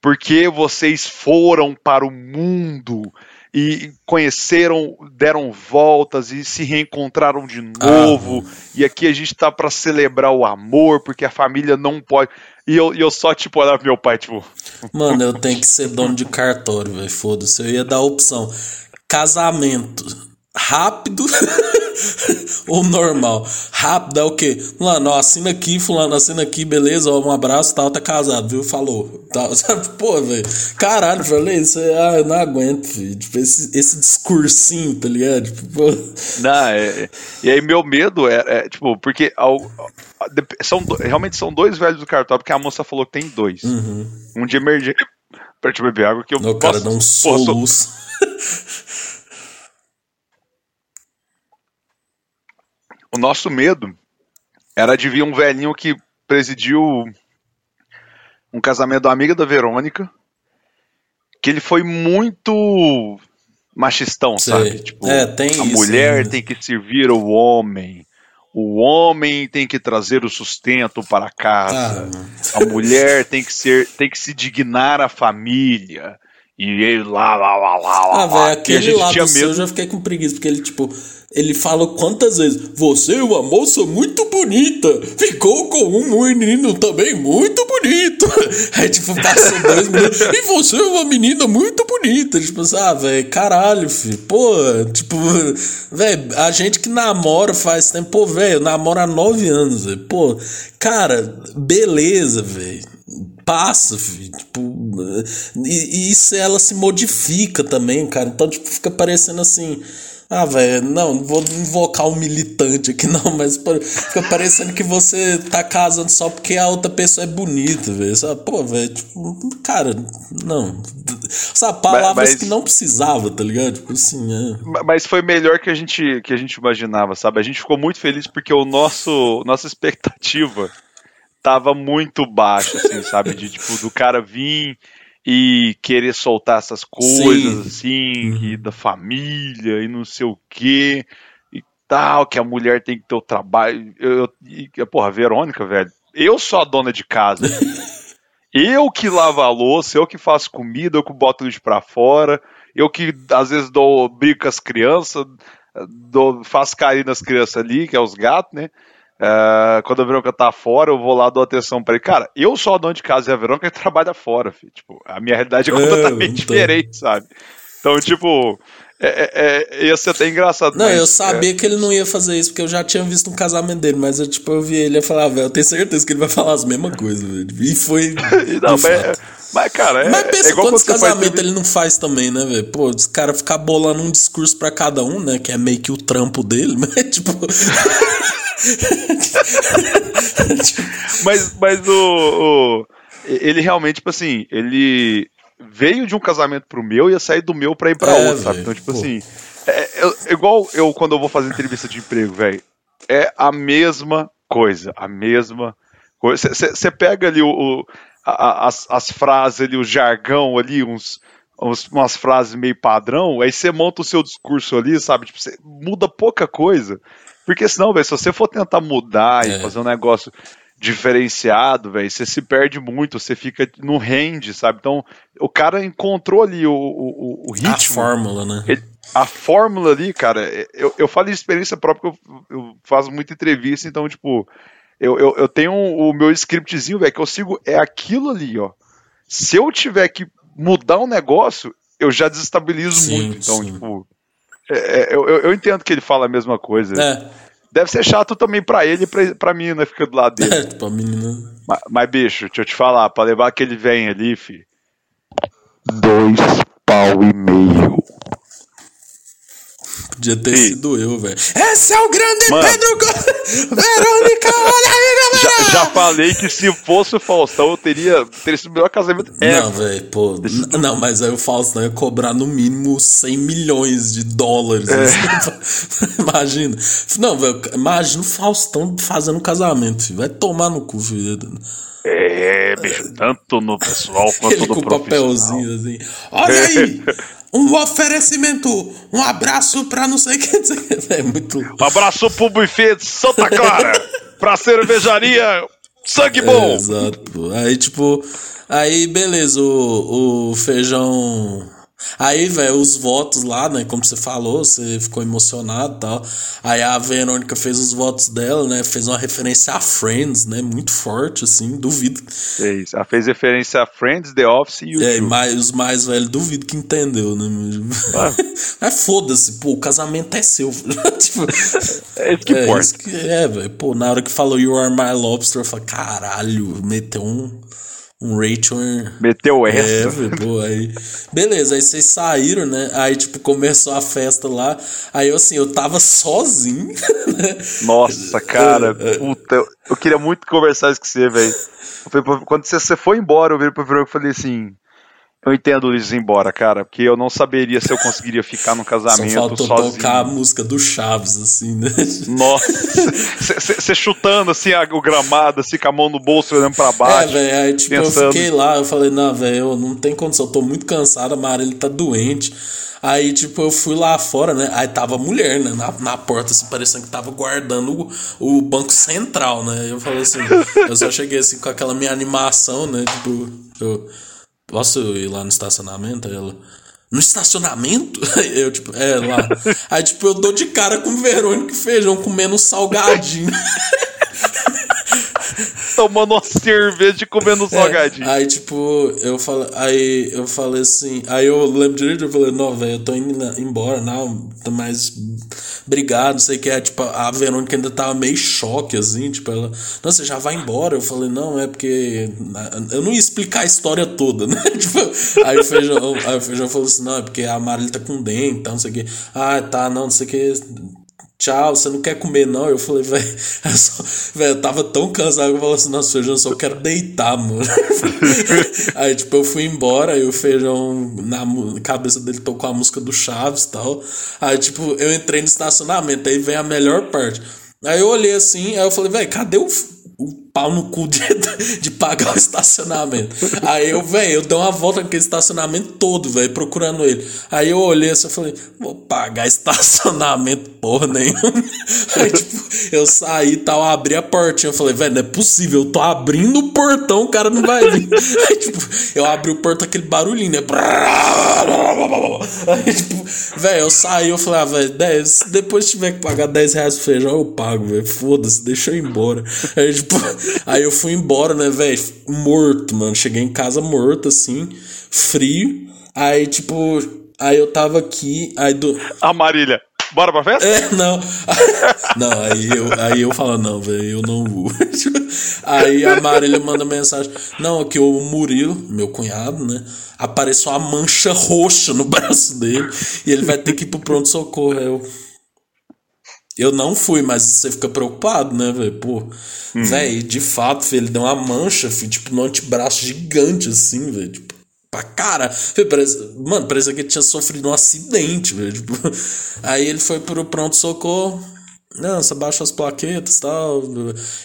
[SPEAKER 2] Porque vocês foram para o mundo e conheceram, deram voltas e se reencontraram de novo. Ah, e aqui a gente tá para celebrar o amor, porque a família não pode. E eu, eu só, tipo, olhar pro meu pai, tipo.
[SPEAKER 1] Mano, eu tenho que ser dono de cartório, velho. Foda-se. Eu ia dar a opção: casamento rápido ou normal? Rápido é o quê? Fulano, assina aqui, fulano, assina aqui, beleza, ó, um abraço, tal, tá casado, viu? Falou. Tal, sabe? Pô, velho, caralho, falei, isso ah, eu não aguento, filho. Tipo, esse, esse discursinho, tá ligado? Tipo, pô.
[SPEAKER 2] Não, é, é, e aí meu medo é, é tipo, porque ao, são, realmente são dois velhos do cartório, porque a moça falou que tem dois. Uhum. Um de emergência pra te beber água que eu
[SPEAKER 1] O posso, cara dá um soluço.
[SPEAKER 2] o nosso medo era de vir um velhinho que presidiu um casamento da amiga da Verônica, que ele foi muito machistão, Sei. sabe? Tipo,
[SPEAKER 1] é,
[SPEAKER 2] a
[SPEAKER 1] isso,
[SPEAKER 2] mulher tem que servir o homem. O homem tem que trazer o sustento para casa. Ah, a mulher tem que ser, tem que se dignar à família. E ele lá, lá, lá, lá,
[SPEAKER 1] lá. Ah, velho, aquele lá
[SPEAKER 2] do
[SPEAKER 1] seu eu já fiquei com preguiça, porque ele, tipo, ele fala quantas vezes: Você é uma moça muito bonita, ficou com um menino também muito bonito. Aí, tipo, passa dois minutos: E você é uma menina muito bonita. Tipo, assim, ah, velho, caralho, filho. Pô, tipo, velho, a gente que namora faz tempo, pô, velho, namora há nove anos, velho. Pô, cara, beleza, velho passa, filho. Tipo, e, e isso ela se modifica também, cara. Então, tipo, fica parecendo assim. Ah, velho, não, não vou invocar um militante aqui, não, mas fica parecendo que você tá casando só porque a outra pessoa é bonita, velho. Pô, velho, tipo, cara, não. Sabe, palavras mas, que não precisava, tá ligado? Tipo assim, é.
[SPEAKER 2] Mas foi melhor que a gente que a gente imaginava, sabe? A gente ficou muito feliz porque o nosso nossa expectativa tava muito baixa, assim, sabe? De tipo, do cara vir e querer soltar essas coisas Sim. assim, uhum. e da família e não sei o quê e tal, que a mulher tem que ter o trabalho. Eu, eu, porra, Verônica, velho, eu sou a dona de casa. eu que lavo a louça, eu que faço comida, eu que boto lixo pra fora, eu que às vezes dou briga com as crianças, dou, faço carinho nas crianças ali, que é os gatos, né? Uh, quando a Verônica tá fora, eu vou lá dou atenção pra ele. Cara, eu sou a dona de casa e a Verônica trabalha fora, filho. Tipo, a minha realidade é, é completamente então... diferente, sabe? Então, tipo, é, é, é, ia ser até engraçado.
[SPEAKER 1] Não, mas, eu sabia é... que ele não ia fazer isso, porque eu já tinha visto um casamento dele, mas eu, tipo, eu vi ele e falar, ah, velho, eu tenho certeza que ele vai falar as mesmas coisas, velho. E foi.
[SPEAKER 2] não, mas, mas, cara, é.
[SPEAKER 1] Mas pensa
[SPEAKER 2] é
[SPEAKER 1] quantos casamentos ele não faz também, né, velho? Pô, os caras ficar bolando um discurso pra cada um, né? Que é meio que o trampo dele, mas, tipo.
[SPEAKER 2] Mas, mas o, o. Ele realmente, tipo assim, ele veio de um casamento pro meu e ia sair do meu pra ir pra é, outro, sabe? Então, tipo Pô. assim. É, é, igual eu quando eu vou fazer entrevista de emprego, velho. É a mesma coisa, a mesma coisa. Você pega ali o, o a, as, as frases ali, o jargão ali, uns, uns, umas frases meio padrão, aí você monta o seu discurso ali, sabe? Tipo, você muda pouca coisa. Porque senão, velho, se você for tentar mudar é. e fazer um negócio diferenciado, velho, você se perde muito, você fica no rende, sabe? Então, o cara encontrou ali o, o, o ritmo. A
[SPEAKER 1] fórmula, né?
[SPEAKER 2] Ele, a fórmula ali, cara, eu, eu falo de experiência própria, eu, eu faço muita entrevista, então, tipo, eu, eu, eu tenho o meu scriptzinho, velho, que eu sigo, é aquilo ali, ó. Se eu tiver que mudar um negócio, eu já desestabilizo sim, muito. Então, sim. tipo, é, é, eu, eu entendo que ele fala a mesma coisa. É. Deve ser chato também pra ele e pra, pra menina ficar do lado dele. É,
[SPEAKER 1] pra menina.
[SPEAKER 2] Mas, mas, bicho, deixa eu te falar, pra levar aquele vem ali, fi.
[SPEAKER 3] Dois pau e meio.
[SPEAKER 1] Podia ter Sim. sido eu, velho. Esse é o grande Mano. Pedro Verônica, olha aí,
[SPEAKER 2] galera! Já, já, falei que se fosse o Faustão, eu teria, teria sido o melhor casamento
[SPEAKER 1] ever. Não, velho, pô. Não, mas aí o Faustão ia cobrar no mínimo 100 milhões de dólares. É. Assim, imagina. Não, velho, imagina o Faustão fazendo um casamento, filho. Vai tomar no cu, filho.
[SPEAKER 2] É, bicho, tanto no pessoal quanto Ele no com profissional. papelzinho assim.
[SPEAKER 1] Olha aí! um oferecimento, um abraço pra não sei o que. É muito.
[SPEAKER 2] Um abraço pro buffet de Santa Clara, pra cervejaria Sangue Bom. É,
[SPEAKER 1] exato. Aí, tipo, aí beleza, o, o feijão Aí, velho, os votos lá, né? Como você falou, você ficou emocionado e tal. Aí a Verônica fez os votos dela, né? Fez uma referência a Friends, né? Muito forte, assim, duvido.
[SPEAKER 2] É isso. Ela fez referência a Friends, The Office e o.
[SPEAKER 1] É, os mais velhos duvido que entendeu, né? Ah. Mas foda-se, pô, o casamento é seu. tipo,
[SPEAKER 2] é isso que é, importa. Isso
[SPEAKER 1] que, é, velho. Pô, na hora que falou You Are My Lobster, eu falei, caralho, meteu um um Rachel.
[SPEAKER 2] Meteu essa.
[SPEAKER 1] É, pô, aí. Beleza, aí vocês saíram, né? Aí, tipo, começou a festa lá. Aí, eu, assim, eu tava sozinho. Né?
[SPEAKER 2] Nossa, cara, é, é. puta. Eu, queria muito conversar isso com você, velho. Quando você, você foi embora, eu virei pro Verão e falei assim. Eu entendo eles ir embora, cara, porque eu não saberia se eu conseguiria ficar no casamento Só faltou sozinho.
[SPEAKER 1] tocar a música do Chaves, assim, né?
[SPEAKER 2] Nossa, você chutando, assim, o gramado, assim, com a mão no bolso, olhando pra baixo.
[SPEAKER 1] É, velho, aí, tipo, pensando... eu fiquei lá, eu falei, não, velho, não tem condição, eu tô muito cansado, a ele tá doente. Aí, tipo, eu fui lá fora, né? Aí tava a mulher, né? Na, na porta, assim, parecendo que tava guardando o, o banco central, né? Eu falei assim, eu só cheguei assim com aquela minha animação, né? Tipo, eu Posso ir lá no estacionamento? Aí ela. No estacionamento? Eu, tipo, é lá. Aí, tipo, eu dou de cara com Verônica e feijão comendo salgadinho.
[SPEAKER 2] tomando uma cerveja e comendo um é, salgadinho.
[SPEAKER 1] Aí, tipo, eu falei, aí eu falei assim, aí eu lembro direito, eu falei, não, velho, eu tô indo embora, não, mas obrigado, não sei o que é, tipo, a Verônica ainda tava meio choque, assim, tipo, ela, não, você já vai embora? Eu falei, não, é porque eu não ia explicar a história toda, né? tipo, aí o Feijão, aí o Feijão falou assim, não, é porque a Marília tá com dente, então, não sei o que, ah, tá, não, não sei o que, tchau, você não quer comer não? Eu falei, velho, velho, eu tava tão cansado que eu falei assim, nossa, feijão, eu só quero deitar, mano. aí, tipo, eu fui embora e o feijão, na cabeça dele tocou a música do Chaves e tal. Aí, tipo, eu entrei no estacionamento, aí vem a melhor parte. Aí eu olhei assim, aí eu falei, velho, cadê o pau no cu de, de pagar o estacionamento. Aí eu, velho, eu dei uma volta naquele estacionamento todo, velho, procurando ele. Aí eu olhei assim e falei, vou pagar estacionamento porra nenhuma. Aí, tipo, eu saí e tal, abri a portinha. Eu falei, velho, não é possível, eu tô abrindo o portão, o cara não vai vir. Aí, tipo, eu abri o portão, aquele barulhinho, né? Aí, tipo, velho, eu saí, eu falei, ah, velho, se depois tiver que pagar 10 reais pro feijão, eu pago, velho. Foda-se, deixa eu ir embora. Aí, tipo, aí eu fui embora, né, velho, morto, mano. Cheguei em casa morto, assim, frio. Aí, tipo, aí eu tava aqui, aí do.
[SPEAKER 2] A Marília. Bora pra festa?
[SPEAKER 1] É, não. Não, aí eu, aí eu falo, não, velho, eu não vou. Aí a Marília manda mensagem. Não, aqui o Murilo, meu cunhado, né? Apareceu uma mancha roxa no braço dele e ele vai ter que ir pro pronto-socorro. Eu. Eu não fui, mas você fica preocupado, né, velho? Pô, hum. velho, de fato, filho, ele deu uma mancha, filho, tipo, no antebraço gigante, assim, velho. Tipo, pra cara. Parece, mano, parecia que ele tinha sofrido um acidente, velho. Tipo, aí ele foi pro pronto-socorro. Não, você baixa as plaquetas e tal.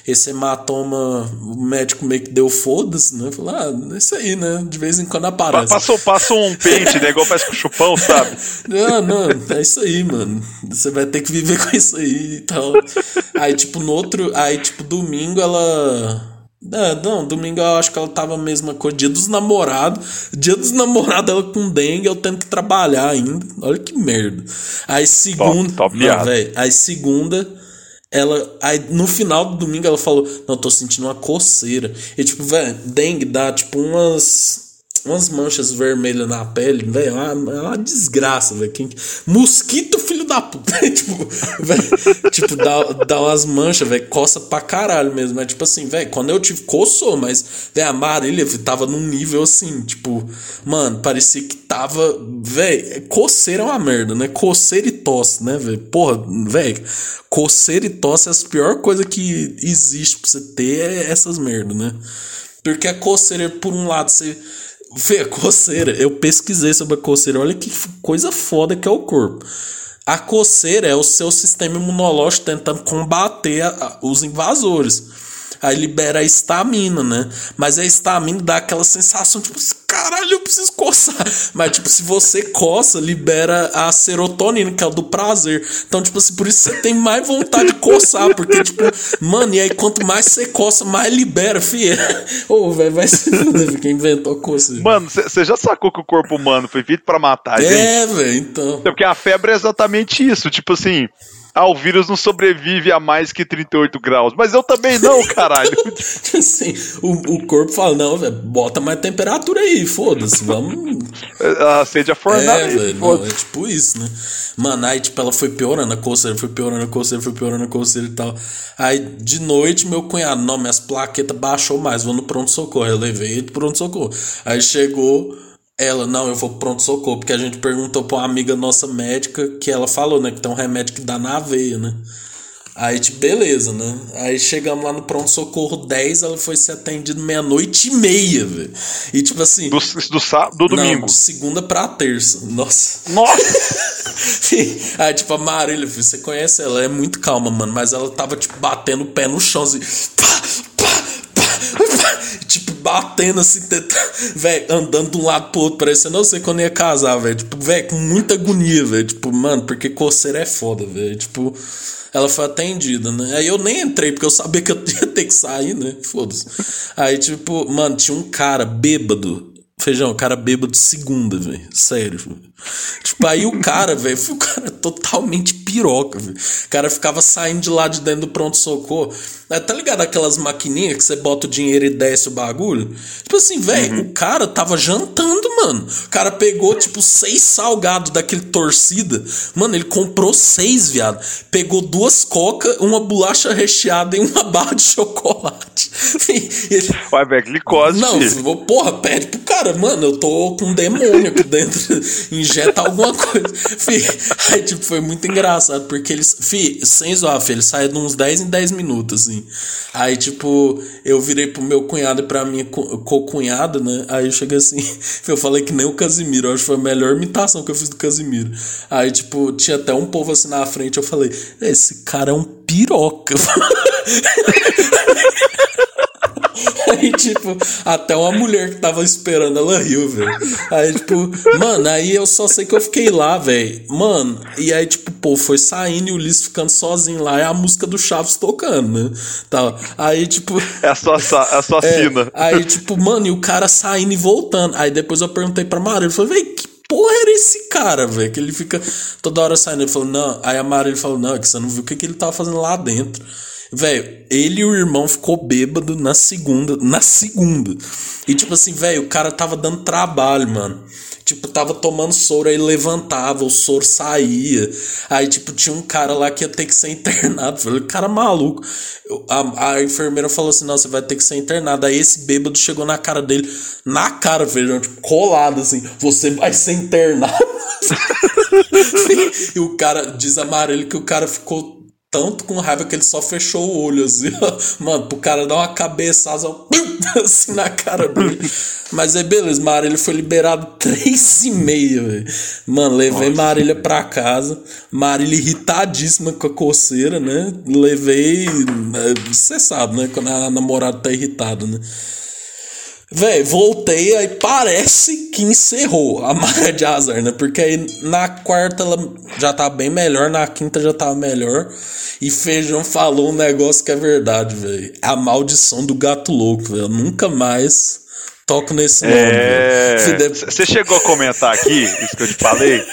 [SPEAKER 1] Esse hematoma, o médico meio que deu foda-se, né? Falou, ah, é isso aí, né? De vez em quando aparece.
[SPEAKER 2] Passou, passou um pente, né? Igual faz com chupão, sabe?
[SPEAKER 1] Não, não, é isso aí, mano. Você vai ter que viver com isso aí e tal. Aí, tipo, no outro. Aí, tipo, domingo ela é, não, domingo eu acho que ela tava a mesma coisa. Dia dos namorados. Dia dos namorados ela com dengue, eu tendo que trabalhar ainda. Olha que merda. Aí segunda. Top, top não, véio, aí segunda, ela. Aí no final do domingo ela falou: Não, tô sentindo uma coceira. E tipo, velho, dengue dá tipo umas umas manchas vermelhas na pele, velho, é uma, é uma desgraça, velho. Quem... Mosquito, filho da puta. tipo, véio, tipo, dá, dá umas manchas, velho, coça pra caralho mesmo. É tipo assim, velho, quando eu tive, coçou, mas, velho, a Marília tava num nível assim, tipo, mano, parecia que tava, velho, coceira é uma merda, né? Coceira e tosse, né, velho? Porra, velho, coceira e tosse é a pior coisa que existe pra você ter é essas merdas, né? Porque a coceira, por um lado, você A coceira. Eu pesquisei sobre a coceira. Olha que coisa foda que é o corpo. A coceira é o seu sistema imunológico tentando combater a, a, os invasores. Aí libera a estamina, né? Mas a estamina dá aquela sensação, tipo, caralho, eu preciso coçar. Mas, tipo, se você coça, libera a serotonina, que é o do prazer. Então, tipo assim, por isso você tem mais vontade de coçar. Porque, tipo, mano, e aí quanto mais você coça, mais libera, filho. Ô, oh, velho, vai se fuder, quem inventou coça.
[SPEAKER 2] Mano, você já sacou que o corpo humano foi feito para matar,
[SPEAKER 1] é,
[SPEAKER 2] gente?
[SPEAKER 1] É, velho, então.
[SPEAKER 2] É porque a febre é exatamente isso. Tipo assim, ah, o vírus não sobrevive a mais que 38 graus. Mas eu também não, caralho.
[SPEAKER 1] assim, o, o corpo fala, não, velho, bota mais temperatura aí, foda-se, vamos...
[SPEAKER 2] Acende a fornalha
[SPEAKER 1] é, velho, não, é tipo isso, né? Mano, aí, tipo, ela foi piorando a coceira, foi piorando a coceira, foi piorando a coceira e tal. Aí, de noite, meu cunhado, não, minhas plaquetas baixou mais, vou no pronto-socorro. Eu levei ele pro pronto-socorro. Aí chegou... Ela, não, eu vou pronto-socorro, porque a gente perguntou pra uma amiga nossa médica que ela falou, né, que tem um remédio que dá na veia, né? Aí, tipo, beleza, né? Aí chegamos lá no pronto-socorro 10, ela foi ser atendida meia-noite e meia, velho. E tipo assim.
[SPEAKER 2] Do, do, sábado, do domingo? Não,
[SPEAKER 1] de segunda pra terça. Nossa.
[SPEAKER 2] Nossa!
[SPEAKER 1] Aí, tipo, a Marília, filho, você conhece ela, é muito calma, mano. Mas ela tava, tipo, batendo o pé no chão, assim. Pá, pá, tipo, batendo assim, velho, andando de um lado pro outro, parecendo não sei quando ia casar, velho. Tipo, velho, com muita agonia, velho. Tipo, mano, porque coceira é foda, velho. Tipo, ela foi atendida, né? Aí eu nem entrei, porque eu sabia que eu ia ter que sair, né? Foda-se. Aí, tipo, mano, tinha um cara bêbado Feijão, o cara bêbado de segunda, velho. Sério, véio. Tipo, aí o cara, velho, foi o cara totalmente piroca, velho. O cara ficava saindo de lá de dentro do pronto-socorro. Tá ligado aquelas maquininhas que você bota o dinheiro e desce o bagulho? Tipo assim, velho, uhum. o cara tava jantando, mano. O cara pegou, tipo, seis salgados daquele torcida. Mano, ele comprou seis, viado. Pegou duas coca, uma bolacha recheada e uma barra de chocolate.
[SPEAKER 2] ele... Ué, velho, glicose.
[SPEAKER 1] Não, filho. porra, pede pro cara mano, eu tô com um demônio aqui dentro, injeta alguma coisa. Aí, tipo, foi muito engraçado, porque eles, fi, sem zoar, fi, ele sai de uns 10 em 10 minutos, assim. Aí, tipo, eu virei pro meu cunhado e pra minha co-cunhada, né? Aí eu cheguei assim, eu falei que nem o Casimiro, eu acho que foi a melhor imitação que eu fiz do Casimiro. Aí, tipo, tinha até um povo assim na frente, eu falei, esse cara é um piroca. Aí, tipo, até uma mulher que tava esperando, ela riu, velho. Aí, tipo, mano, aí eu só sei que eu fiquei lá, velho. Mano, e aí, tipo, pô, foi saindo e o Liz ficando sozinho lá. É a música do Chaves tocando, né? Tá. Aí, tipo.
[SPEAKER 2] É a sua, a sua é, sina.
[SPEAKER 1] Aí, tipo, mano, e o cara saindo e voltando. Aí depois eu perguntei pra Maria, eu falei, velho, que porra era esse cara, velho? Que ele fica toda hora saindo. Ele falou, não. Aí a Mara ele falou, não, é que você não viu o que, que ele tava fazendo lá dentro. Velho, ele e o irmão ficou bêbado na segunda. Na segunda. E tipo assim, velho, o cara tava dando trabalho, mano. Tipo, tava tomando soro, aí levantava, o soro saía. Aí, tipo, tinha um cara lá que ia ter que ser internado. Falei, cara maluco. A, a enfermeira falou assim: não, você vai ter que ser internado. Aí esse bêbado chegou na cara dele, na cara, feijão, tipo, colado assim: você vai ser internado. e o cara diz amarelo que o cara ficou tanto com raiva que ele só fechou o olho, assim, ó. Mano, pro cara dar uma cabeçada assim na cara dele. Mas aí, beleza, Marília foi liberado três e meia, velho. Mano, levei Nossa. Marília pra casa. Marília irritadíssima com a coceira, né? Levei. Você sabe, né? Quando a namorada tá irritada, né? Véi, voltei, aí parece que encerrou a marca de azar, né? Porque aí na quarta ela já tá bem melhor, na quinta já tava melhor. E Feijão falou um negócio que é verdade, velho. A maldição do gato louco, velho. Nunca mais toco nesse nome.
[SPEAKER 2] Você é... chegou a comentar aqui, isso que eu te falei?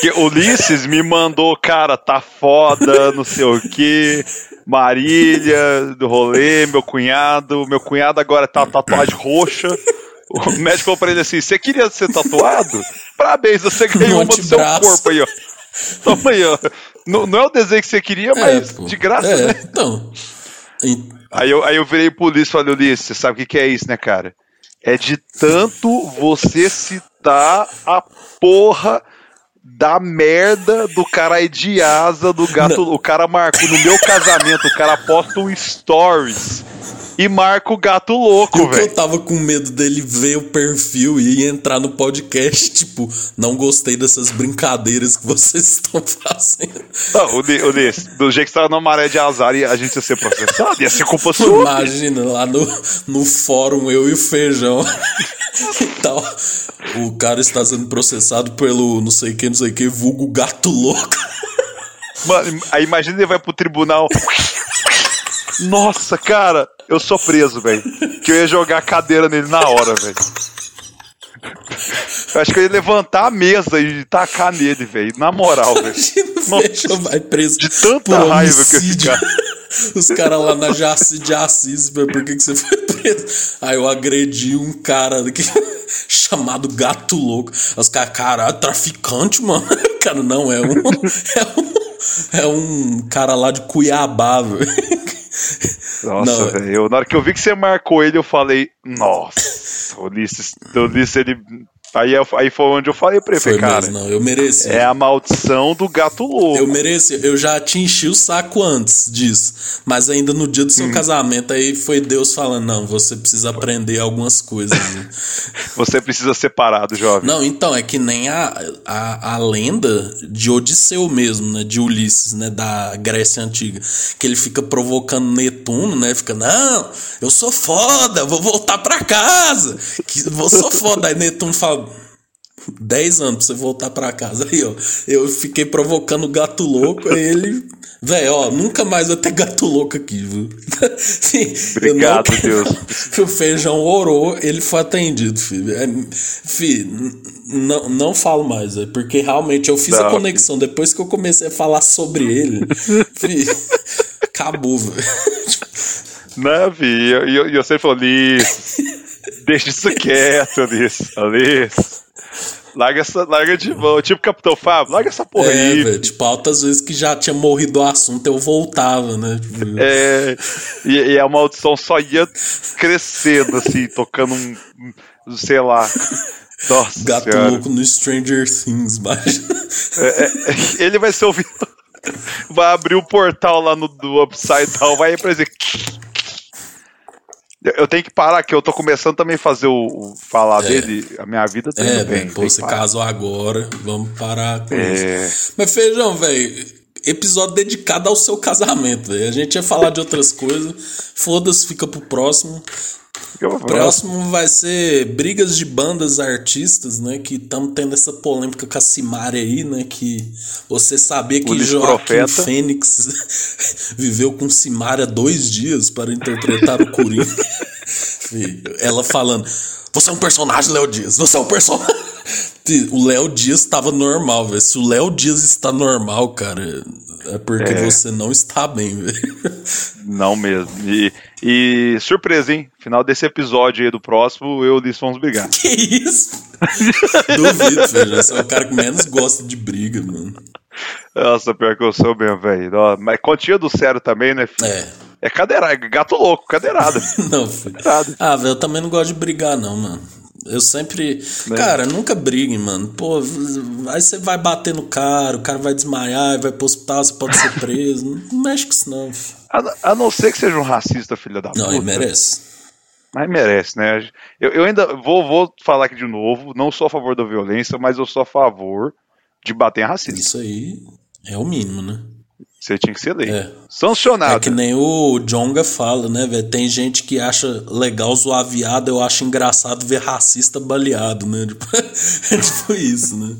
[SPEAKER 2] Que Ulisses me mandou, cara, tá foda, não sei o quê. Marília, do rolê, meu cunhado. Meu cunhado agora tá tatuagem roxa. O médico falou pra ele assim: você queria ser tatuado? Parabéns, você ganhou uma do seu corpo aí, ó. Toma aí, ó. Não, não é o desenho que você queria, é, mas de graça, é, né? Então. Aí eu, aí eu virei pro Ulisses e falei, Ulisses, você sabe o que, que é isso, né, cara? É de tanto você citar a porra da merda do cara de asa do gato. Não. O cara marcou no meu casamento, o cara posta um stories e marca o gato louco, velho.
[SPEAKER 1] Eu tava com medo dele ver o perfil e entrar no podcast, tipo, não gostei dessas brincadeiras que vocês estão fazendo.
[SPEAKER 2] Não, o, o do jeito que você tava na maré de azar e a gente ia ser processado, ia ser culpa sua.
[SPEAKER 1] Imagina, lá no, no fórum, eu e o feijão. então, o cara está sendo processado pelo não sei que, não sei que, vulgo gato louco.
[SPEAKER 2] Mano, aí imagina ele vai pro tribunal. Nossa, cara, eu sou preso, velho. Que eu ia jogar a cadeira nele na hora, velho. Eu acho que eu ia levantar a mesa e tacar nele, velho. Na moral, velho.
[SPEAKER 1] vai preso.
[SPEAKER 2] De tanta raiva que eu ficar.
[SPEAKER 1] Os caras lá na Jaci de Assis, velho, por que, que você foi preso? Aí eu agredi um cara que, chamado Gato Louco. Os caras, caralho, traficante, mano. Cara, não, é um. É um, é um cara lá de Cuiabá, velho.
[SPEAKER 2] Nossa, velho. Na hora que eu vi que você marcou ele, eu falei, nossa, o Ulisses, o Ulisses ele Aí, aí foi onde eu falei pra ele, foi cara. Mesmo,
[SPEAKER 1] não, eu mereci.
[SPEAKER 2] É a maldição do gato louco.
[SPEAKER 1] Eu mereci. Eu já te enchi o saco antes disso. Mas ainda no dia do seu hum. casamento, aí foi Deus falando: não, você precisa aprender algumas coisas. Né?
[SPEAKER 2] você precisa ser parado, jovem.
[SPEAKER 1] Não, então, é que nem a, a, a lenda de Odisseu mesmo, né? De Ulisses, né? Da Grécia Antiga. Que ele fica provocando Netuno, né? Fica, não, eu sou foda, vou voltar pra casa. Que, eu sou foda. Aí Netuno fala 10 anos pra você voltar pra casa. Aí, ó, eu fiquei provocando o gato louco, aí ele. Velho, ó, nunca mais vai ter gato louco aqui, viu?
[SPEAKER 2] Obrigado, não, Deus.
[SPEAKER 1] O feijão orou, ele foi atendido, filho. É, filho, não, não falo mais, é porque realmente eu fiz não, a conexão. Filho. Depois que eu comecei a falar sobre ele, filho, acabou, velho.
[SPEAKER 2] Não, filho, e eu, eu, eu sempre falei, deixa isso quieto, Alice. Alice. Larga, essa, larga de mão. Tipo Capitão Fábio, larga essa porra é, aí.
[SPEAKER 1] Véio, tipo, altas vezes que já tinha morrido o assunto, eu voltava, né? Tipo...
[SPEAKER 2] É, e, e, a maldição só ia crescendo, assim, tocando um. sei lá. Nossa
[SPEAKER 1] Gato senhora. louco no Stranger Things, mas.
[SPEAKER 2] É, é, ele vai ser ouvido. Vai abrir o portal lá no do Upside Down, vai aparecer. Eu tenho que parar, que eu tô começando também a fazer o, o falar é. dele, a minha vida tá
[SPEAKER 1] é, bem. Pô, você casou agora, vamos parar com é. isso. Mas feijão, velho, episódio dedicado ao seu casamento, velho. A gente ia falar de outras coisas, foda-se, fica pro próximo. O próximo vai ser brigas de bandas artistas, né? Que estamos tendo essa polêmica com a Cimari aí, né? Que você sabia que Joaquim Fênix viveu com Cimari há dois dias para interpretar o Coringa. Ela falando, você é um personagem, Léo Dias, você é um personagem. O Léo Dias estava normal, velho. Se o Léo Dias está normal, cara, é porque
[SPEAKER 2] É.
[SPEAKER 1] você não está bem, velho.
[SPEAKER 2] Não mesmo. E, e surpresa, hein? Final desse episódio aí do próximo, eu e o Ulisses vamos brigar.
[SPEAKER 1] Que isso? Duvido, velho. Você é o cara que menos gosta de briga, mano.
[SPEAKER 2] Nossa, pior que eu sou mesmo, velho. Mas continha do sério também, né? filho?
[SPEAKER 1] É.
[SPEAKER 2] É cadeirada, é gato louco, cadeirada.
[SPEAKER 1] Não, foi.
[SPEAKER 2] Nada.
[SPEAKER 1] Ah, velho, eu também não gosto de brigar, não, mano. Eu sempre. Cara, nunca briguem, mano. Pô, aí você vai bater no cara, o cara vai desmaiar, vai pro hospital, você pode ser preso. Não mexe com isso, não.
[SPEAKER 2] A, a não ser que seja um racista, filho da
[SPEAKER 1] Não,
[SPEAKER 2] puta.
[SPEAKER 1] ele merece.
[SPEAKER 2] Mas merece, né? Eu, eu ainda vou, vou falar aqui de novo, não sou a favor da violência, mas eu sou a favor de bater em racista.
[SPEAKER 1] Isso aí é o mínimo, né?
[SPEAKER 2] Você tinha que ser lei.
[SPEAKER 1] É.
[SPEAKER 2] Sancionado.
[SPEAKER 1] É que nem o Jonga fala, né, velho? Tem gente que acha legal zoar viado, eu acho engraçado ver racista baleado, né? Tipo, é tipo isso, né?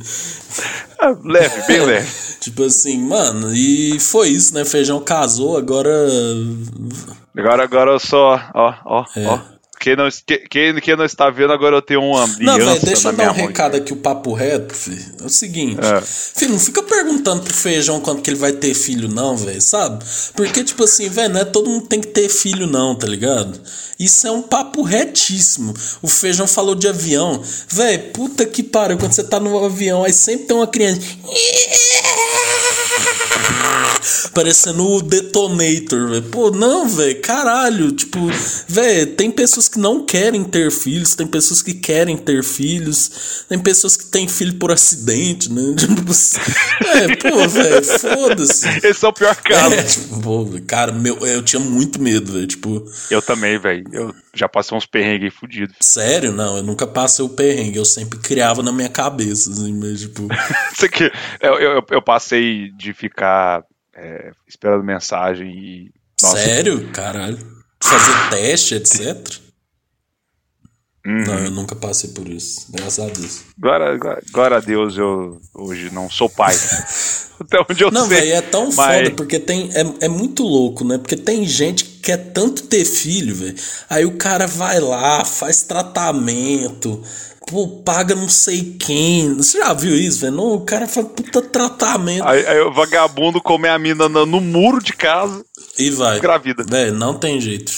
[SPEAKER 2] Ah, leve, bem leve.
[SPEAKER 1] Tipo assim, mano, e foi isso, né? Feijão casou, agora.
[SPEAKER 2] Agora, agora eu só, ó, ó,
[SPEAKER 1] É.
[SPEAKER 2] ó. Quem não, que- quem, quem não está vendo, agora eu tenho uma aliança
[SPEAKER 1] Não, velho, deixa eu dar um
[SPEAKER 2] mão.
[SPEAKER 1] recado aqui, o papo reto, filho. É o seguinte,
[SPEAKER 2] É.
[SPEAKER 1] filho, não fica perguntando pro feijão quando que ele vai ter filho, não, velho, sabe? Porque, tipo assim, velho, não é todo mundo tem que ter filho, não, tá ligado? Isso é um papo retíssimo. O feijão falou de avião. Velho, puta que pariu, quando você tá no avião, aí sempre tem uma criança. Parecendo o Detonator, velho. Pô, não, velho, caralho. Tipo, velho, tem pessoas que não querem ter filhos, tem pessoas que querem ter filhos, tem pessoas que têm filho por acidente, né? Tipo, é, pô, velho, foda-se.
[SPEAKER 2] Esse é o pior caso.
[SPEAKER 1] É, tipo, pô, cara, meu, eu tinha muito medo, velho. Tipo,
[SPEAKER 2] Eu também, velho. Eu já passei uns perrengues fudidos.
[SPEAKER 1] sério, não, eu nunca passei o perrengue, eu sempre criava na minha cabeça, assim, mas, tipo,
[SPEAKER 2] Isso aqui, eu, eu, eu passei de ficar é, esperando mensagem e. Nossa,
[SPEAKER 1] sério, caralho. Fazer teste, etc.
[SPEAKER 2] Uhum.
[SPEAKER 1] Não, eu nunca passei por isso, graças a Deus.
[SPEAKER 2] Glória, glória, a Deus, eu hoje não sou pai. Até onde eu
[SPEAKER 1] Não,
[SPEAKER 2] sei.
[SPEAKER 1] velho, é tão
[SPEAKER 2] mas-
[SPEAKER 1] foda, porque tem. É, é muito louco, né? Porque tem gente que quer tanto ter filho, velho. Aí o cara vai lá, faz tratamento, pô, paga não sei quem. Você já viu isso, velho? O cara faz puta tratamento.
[SPEAKER 2] Aí, aí o vagabundo come a mina no, no muro de casa,
[SPEAKER 1] E vai.
[SPEAKER 2] gravida.
[SPEAKER 1] Velho, não tem jeito.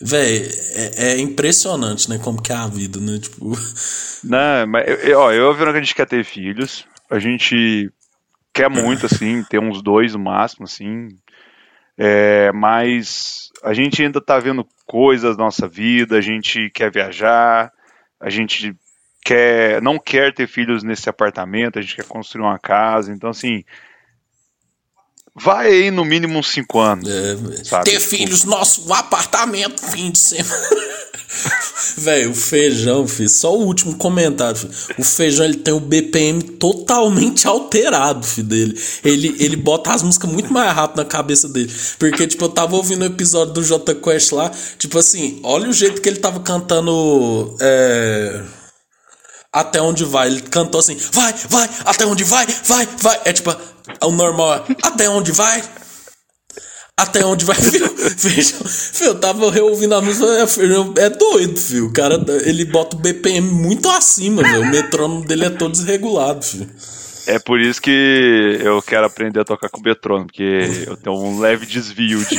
[SPEAKER 1] Velho, é, é impressionante, né? Como que é a vida, né? Tipo.
[SPEAKER 2] Não, mas eu, ó, eu vendo que a gente quer ter filhos, a gente quer muito, assim, ter uns dois no máximo, assim. É, mas a gente ainda tá vendo coisas da nossa vida, a gente quer viajar, a gente quer, não quer ter filhos nesse apartamento, a gente quer construir uma casa, então assim. Vai aí no mínimo uns cinco anos.
[SPEAKER 1] É,
[SPEAKER 2] Sabe,
[SPEAKER 1] ter
[SPEAKER 2] tipo-
[SPEAKER 1] filhos, nosso apartamento, fim de semana. Velho, o feijão, filho, só o último comentário. Filho. O feijão ele tem o BPM totalmente alterado, filho, dele. Ele, ele bota as músicas muito mais rápido na cabeça dele. Porque, tipo, eu tava ouvindo o episódio do J Quest lá, tipo assim, olha o jeito que ele tava cantando. É. Até onde vai? Ele cantou assim, vai, vai, até onde vai, vai, vai. É tipo, o normal é, até onde vai? Até onde vai? Feijão, filho, eu tava reouvindo a música, é, é doido, filho. O cara, ele bota o BPM muito acima. O metrônomo dele é todo desregulado.
[SPEAKER 2] É por isso que eu quero aprender a tocar com o Betrono, porque eu tenho um leve desvio de.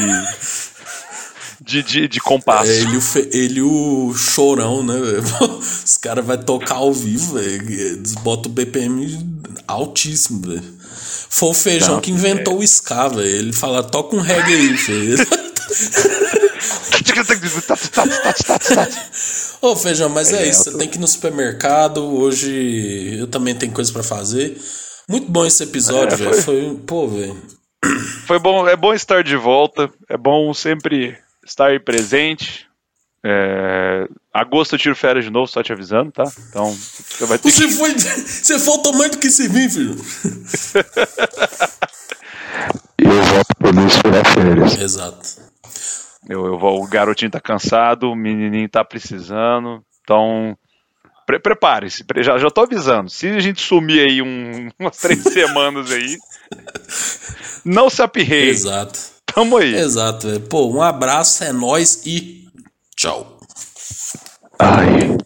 [SPEAKER 2] De, de, de compasso.
[SPEAKER 1] É ele, o fe- ele o chorão, né, velho? Os caras vão tocar ao vivo, velho. Eles botam o BPM altíssimo, velho. Foi o feijão que inventou o ska, velho. Ele fala, toca um reggae aí, filho. Ô, Feijão, mas é,
[SPEAKER 2] É,
[SPEAKER 1] isso. Você tem que ir no supermercado. Hoje eu também tenho coisa pra fazer. Muito bom esse episódio,
[SPEAKER 2] É,
[SPEAKER 1] velho.
[SPEAKER 2] foi.
[SPEAKER 1] Foi... Pô, velho.
[SPEAKER 2] Foi bom, é bom estar de volta, é bom sempre estar aí presente. É, agosto eu tiro férias de novo, só te avisando, tá? Então você vai ter que.
[SPEAKER 1] Você foi. Você faltou mais do que se vir, filho.
[SPEAKER 3] Eu voto pro Luiz tirar férias.
[SPEAKER 1] Exato.
[SPEAKER 2] Eu, eu vou, o garotinho tá cansado, o menininho tá precisando, então. Pre Prepare-se, pre- já, já tô avisando. Se a gente sumir aí um- umas três semanas aí, não se apirreie.
[SPEAKER 1] Exato.
[SPEAKER 2] Tamo aí.
[SPEAKER 1] Exato, velho. Pô, um abraço, é nós e tchau.
[SPEAKER 3] Ai.